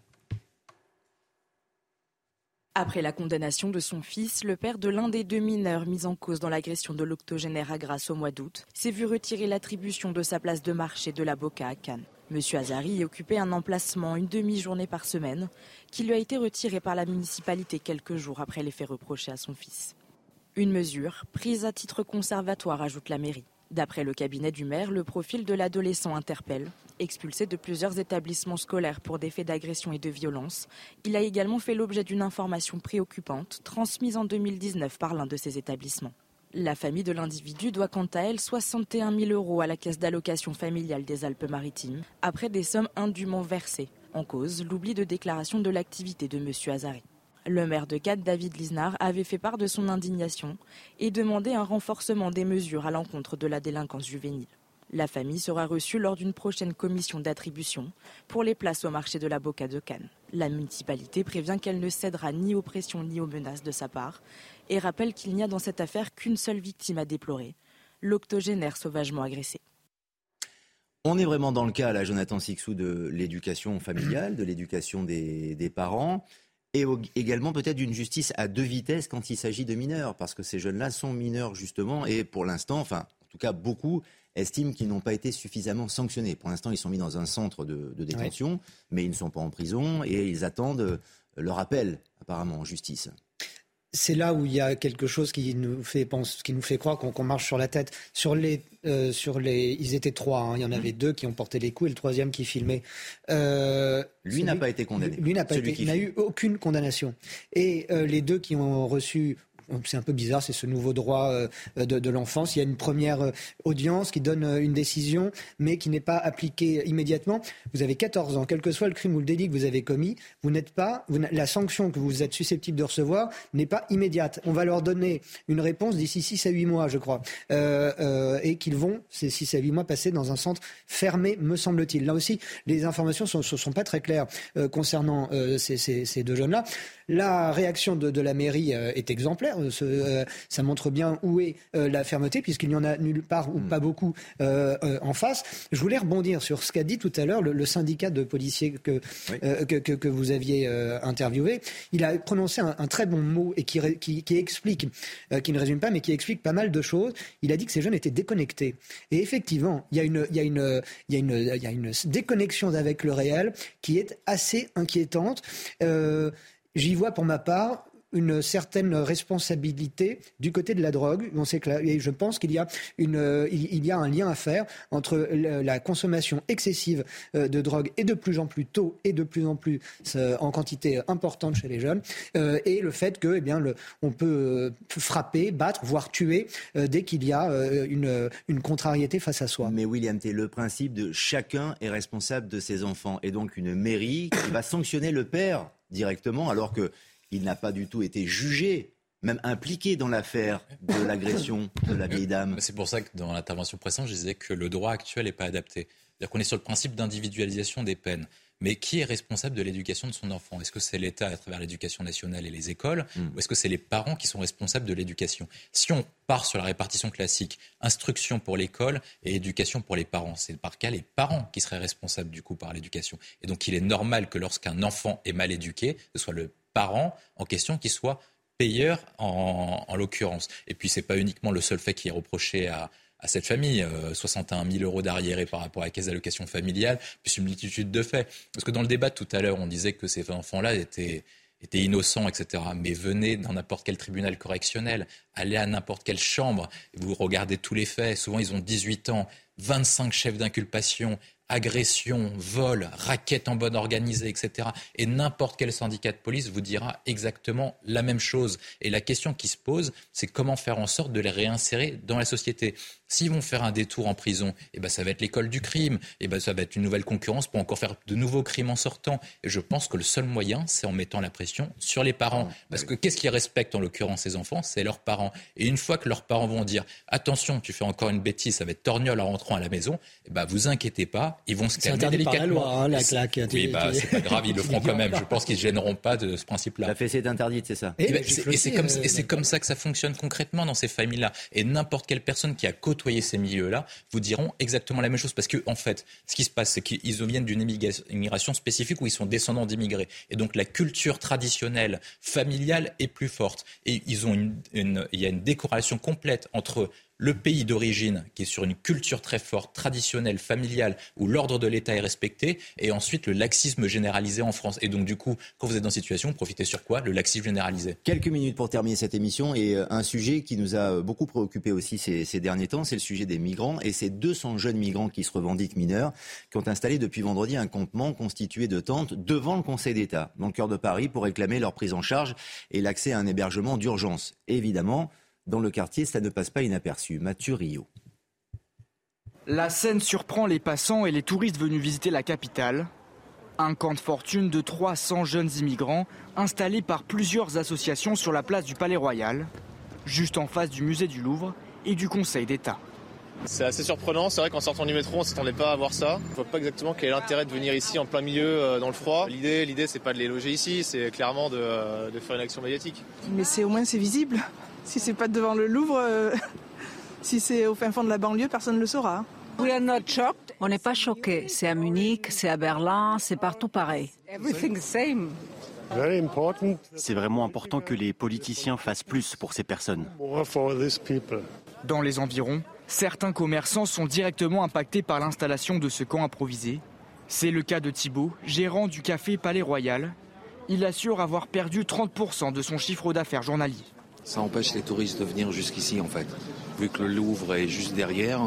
Après la condamnation de son fils, le père de l'un des deux mineurs mis en cause dans l'agression de l'octogénaire à Grasse au mois d'août s'est vu retirer l'attribution de sa place de marché de la Boca à Cannes. Monsieur Azari occupait un emplacement une demi-journée par semaine qui lui a été retiré par la municipalité quelques jours après les faits reprochés à son fils. Une mesure prise à titre conservatoire, ajoute la mairie. D'après le cabinet du maire, le profil de l'adolescent interpelle. Expulsé de plusieurs établissements scolaires pour des faits d'agression et de violence, il a également fait l'objet d'une information préoccupante transmise en 2019 par l'un de ces établissements. La famille de l'individu doit quant à elle 61 000 euros à la caisse d'allocation familiale des Alpes-Maritimes, après des sommes indûment versées. En cause, l'oubli de déclaration de l'activité de M. Azari. Le maire de Cannes, David Lisnard, avait fait part de son indignation et demandé un renforcement des mesures à l'encontre de la délinquance juvénile. La famille sera reçue lors d'une prochaine commission d'attribution pour les places au marché de la Boca de Cannes. La municipalité prévient qu'elle ne cédera ni aux pressions ni aux menaces de sa part et rappelle qu'il n'y a dans cette affaire qu'une seule victime à déplorer, l'octogénaire sauvagement agressé. On est vraiment dans le cas, là, Jonathan Sixou, de l'éducation familiale, de l'éducation des, des parents et également peut-être d'une justice à deux vitesses quand il s'agit de mineurs, parce que ces jeunes-là sont mineurs justement, et pour l'instant, enfin, en tout cas beaucoup estiment qu'ils n'ont pas été suffisamment sanctionnés. Pour l'instant, ils sont mis dans un centre de, de détention, ouais. mais ils ne sont pas en prison et ils attendent leur appel, apparemment, en justice c'est là où il y a quelque chose qui nous fait, pense, qui nous fait croire qu'on qu marche sur la tête. Sur les, euh, sur les, ils étaient trois. Hein. Il y en avait mmh. deux qui ont porté les coups et le troisième qui filmait. Euh, lui n'a pas été condamné. Lui n'a pas été, il n'a eu aucune condamnation. Et euh, les deux qui ont reçu c'est un peu bizarre, c'est ce nouveau droit de, de l'enfance. Il y a une première audience qui donne une décision, mais qui n'est pas appliquée immédiatement. Vous avez 14 ans, quel que soit le crime ou le délit que vous avez commis, vous n'êtes pas, la sanction que vous êtes susceptible de recevoir n'est pas immédiate. On va leur donner une réponse d'ici 6 à 8 mois, je crois, et qu'ils vont, ces 6 à 8 mois, passer dans un centre fermé, me semble-t-il. Là aussi, les informations ne sont, pas très claires concernant ces, deux jeunes-là. La réaction de, la mairie euh, est exemplaire. Euh, ça montre bien où est euh, la fermeté, puisqu'il n'y en a nulle part ou hmm. pas beaucoup en face. Je voulais rebondir sur ce qu'a dit tout à l'heure le, syndicat de policiers que, que, vous aviez interviewé. Il a prononcé un, très bon mot et qui, qui, explique, qui ne résume pas, mais qui explique pas mal de choses. Il a dit que ces jeunes étaient déconnectés. Et effectivement, il y a une, il y a une, il y a une, il y a une déconnexion avec le réel qui est assez inquiétante. J'y vois pour ma part une certaine responsabilité du côté de la drogue. On sait que je pense qu'il y a il y a un lien à faire entre la consommation excessive euh, de drogue et de plus en plus tôt et de plus en plus euh, en quantité importante chez les jeunes euh, et le fait que, eh bien, le, on peut frapper, battre, voire tuer dès qu'il y a une, une contrariété face à soi. Mais William, c'est le principe de chacun est responsable de ses enfants et donc une mairie qui va sanctionner le père directement, alors qu'il n'a pas du tout été jugé même impliqué dans l'affaire de l'agression de la vieille dame. C'est pour ça que dans l'intervention précédente, je disais que le droit actuel n'est pas adapté. C'est-à-dire qu'on est sur le principe d'individualisation des peines. Mais qui est responsable de l'éducation de son enfant? Est-ce que c'est l'État à travers l'éducation nationale et les écoles? Hmm. Ou est-ce que c'est les parents qui sont responsables de l'éducation? Si on part sur la répartition classique, instruction pour l'école et éducation pour les parents, c'est par cas les parents qui seraient responsables du coup par l'éducation. Et donc il est normal que lorsqu'un enfant est mal éduqué, ce soit le parent en question qui soit payeur en, en l'occurrence. Et puis c'est pas uniquement le seul fait qui est reproché à, à cette famille. 61 euh, 000 euros d'arriérés par rapport à la caisse d'allocation familiale, plus une multitude de faits. Parce que dans le débat tout à l'heure, on disait que ces enfants-là étaient, étaient innocents, etc. Mais venez dans n'importe quel tribunal correctionnel, allez à n'importe quelle chambre, vous regardez tous les faits. Souvent, ils ont 18 ans, 25 chefs d'inculpation, agression, vol, raquette en bonne organisée, etc. Et n'importe quel syndicat de police vous dira exactement la même chose. Et la question qui se pose, c'est comment faire en sorte de les réinsérer dans la société. S'ils vont faire un détour en prison, eh ben ça va être l'école du crime, eh ben ça va être une nouvelle concurrence pour encore faire de nouveaux crimes en sortant. Et je pense que le seul moyen, c'est en mettant la pression sur les parents. Ah, Parce que qu'est-ce qu'ils respectent en l'occurrence ces enfants? C'est leurs parents. Et une fois que leurs parents vont dire attention, tu fais encore une bêtise, ça va être torgnole en rentrant à la maison, eh ben vous inquiétez pas, ils vont se calmer délicatement. la loi, hein, la claque. Oui, bah, c'est pas grave, ils le <laughs> feront quand même. Je pense qu'ils ne gêneront pas de ce principe-là. La fessée est interdite, c'est ça. Et, ben, c'est comme, euh, comme ça que ça fonctionne concrètement dans ces familles-là. Et n'importe quelle personne qui a côtoyé ces milieux-là vous diront exactement la même chose. Parce que, en fait, ce qui se passe, c'est qu'ils viennent d'une immigration spécifique où ils sont descendants d'immigrés. Et donc, la culture traditionnelle, familiale est plus forte. Et ils ont une, il y a une décorrélation complète entre le pays d'origine, qui est sur une culture très forte, traditionnelle, familiale, où l'ordre de l'État est respecté, et ensuite le laxisme généralisé en France. Et donc, du coup, quand vous êtes dans cette situation, profitez sur quoi? Le laxisme généralisé. Quelques minutes pour terminer cette émission, et euh, un sujet qui nous a beaucoup préoccupé aussi ces, ces derniers temps, c'est le sujet des migrants, et ces 200 jeunes migrants qui se revendiquent mineurs, qui ont installé depuis vendredi un campement constitué de tentes devant le Conseil d'État, dans le cœur de Paris, pour réclamer leur prise en charge et l'accès à un hébergement d'urgence. Évidemment, dans le quartier, ça ne passe pas inaperçu. Mathieu Rio. La scène surprend les passants et les touristes venus visiter la capitale. Un camp de fortune de 300 jeunes immigrants installé par plusieurs associations sur la place du Palais Royal, juste en face du musée du Louvre et du Conseil d'État. C'est assez surprenant, c'est vrai qu'en sortant du métro, on ne s'attendait pas à voir ça. On ne voit pas exactement quel est l'intérêt de venir ici en plein milieu euh, dans le froid. L'idée, l'idée c'est pas de les loger ici, c'est clairement de, euh, de, faire une action médiatique. Mais c'est au moins c'est visible. Si c'est pas devant le Louvre, euh, <laughs> si c'est au fin fond de la banlieue, personne ne le saura. On n'est pas choqués. C'est à Munich, c'est à Berlin, c'est partout pareil. C'est vraiment important que les politiciens fassent plus pour ces personnes. Dans les environs, certains commerçants sont directement impactés par l'installation de ce camp improvisé. C'est le cas de Thibault, gérant du café Palais Royal. Il assure avoir perdu 30% de son chiffre d'affaires journalier. Ça empêche les touristes de venir jusqu'ici en fait. Vu que le Louvre est juste derrière,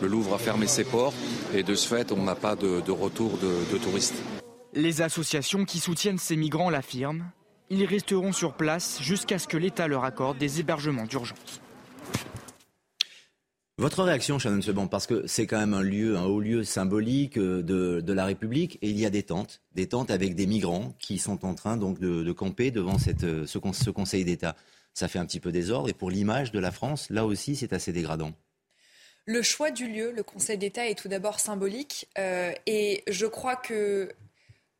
le Louvre a fermé ses portes et de ce fait, on n'a pas de, retour de, de touristes. Les associations qui soutiennent ces migrants l'affirment. Ils resteront sur place jusqu'à ce que l'État leur accorde des hébergements d'urgence. Votre réaction, Shannon Seban, parce que c'est quand même un lieu, un haut lieu symbolique euh, de, la République, et il y a des tentes, des tentes avec des migrants qui sont en train donc de, camper devant cette, euh, ce, ce Conseil d'État. Ça fait un petit peu désordre, et pour l'image de la France, là aussi, c'est assez dégradant. Le choix du lieu, le Conseil d'État, est tout d'abord symbolique, euh, et je crois que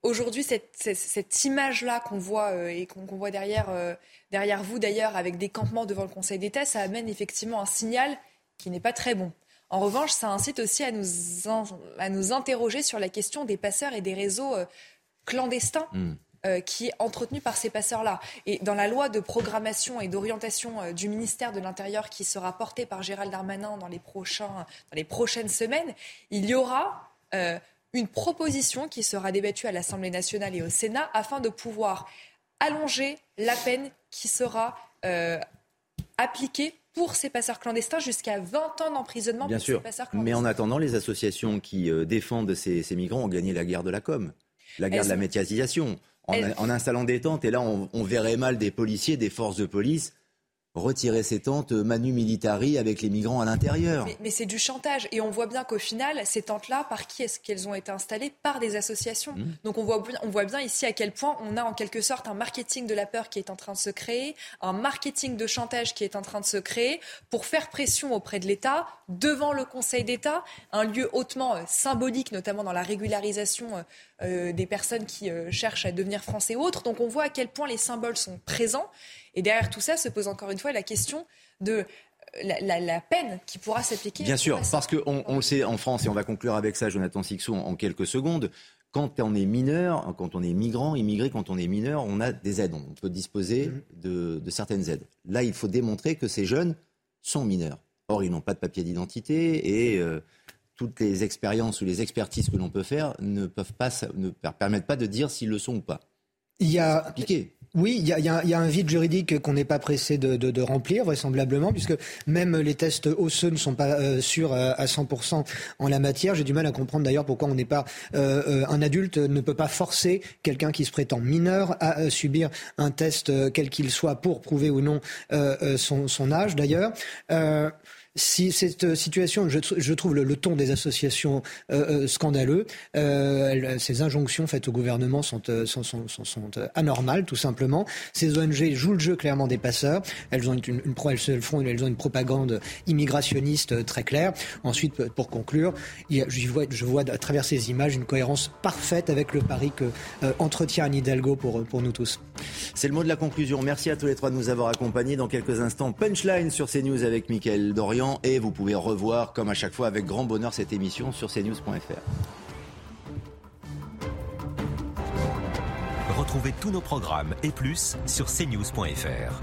aujourd'hui, cette, image-là qu'on voit et qu'on voit derrière, derrière vous d'ailleurs, avec des campements devant le Conseil d'État, ça amène effectivement un signal qui n'est pas très bon. En revanche, ça incite aussi à nous, à nous interroger sur la question des passeurs et des réseaux euh, clandestins. Hmm. Euh, qui est entretenu par ces passeurs-là. Et dans la loi de programmation et d'orientation euh, du ministère de l'Intérieur qui sera portée par Gérald Darmanin dans les, prochains, dans les prochaines semaines, il y aura une proposition qui sera débattue à l'Assemblée nationale et au Sénat afin de pouvoir allonger la peine qui sera appliquée pour ces passeurs clandestins jusqu'à 20 ans d'emprisonnement Bien sûr. Mais en attendant, les associations qui euh, défendent ces, migrants ont gagné la guerre de la com, la guerre de la médiatisation. En, installant des tentes, et là, on verrait mal des policiers, des forces de police retirer ses tentes manu militari avec les migrants à l'intérieur. Mais, c'est du chantage et on voit bien qu'au final, ces tentes-là, par qui est-ce qu'elles ont été installées? Par des associations. Mmh. Donc on voit, on voit bien ici à quel point on a en quelque sorte un marketing de la peur qui est en train de se créer, un marketing de chantage qui est en train de se créer pour faire pression auprès de l'État, devant le Conseil d'État, un lieu hautement euh, symbolique, notamment dans la régularisation euh, euh, des personnes qui cherchent à devenir français ou autres. Donc on voit à quel point les symboles sont présents. Et derrière tout ça se pose encore une fois la question de euh, la, peine qui pourra s'appliquer. Bien sûr, parce qu'on on le sait en France, et on va conclure avec ça, Jonathan Sixou, en, quelques secondes, quand on est mineur, quand on est migrant, immigré, quand on est mineur, on a des aides. On peut disposer mm-hmm. de, certaines aides. Là, il faut démontrer que ces jeunes sont mineurs. Or, ils n'ont pas de papier d'identité et euh, toutes les expériences ou les expertises que l'on peut faire ne peuvent pas, ne permettent pas de dire s'ils le sont ou pas. Il y a, oui, il y a, un vide juridique qu'on n'est pas pressé de, remplir, vraisemblablement, puisque même les tests osseux ne sont pas euh, sûrs euh, à 100% en la matière. J'ai du mal à comprendre d'ailleurs pourquoi on n'est pas euh, un adulte ne peut pas forcer quelqu'un qui se prétend mineur à subir un test quel qu'il soit pour prouver ou non son, âge. D'ailleurs si cette euh, situation, je, trouve le, ton des associations euh, euh, scandaleux, ces injonctions faites au gouvernement sont, anormales, tout simplement. Ces ONG jouent le jeu clairement des passeurs. Elles ont une, font, elles ont une propagande immigrationniste très claire. Ensuite, pour conclure, je vois, à travers ces images une cohérence parfaite avec le pari que entretient Anne Hidalgo pour, pour nous tous. C'est le mot de la conclusion. Merci à tous les trois de nous avoir accompagnés. Dans quelques instants, punchline sur CNews avec Mickaël Dorian et vous pouvez revoir, comme à chaque fois, avec grand bonheur cette émission sur cnews.fr. Retrouvez tous nos programmes et plus sur cnews.fr.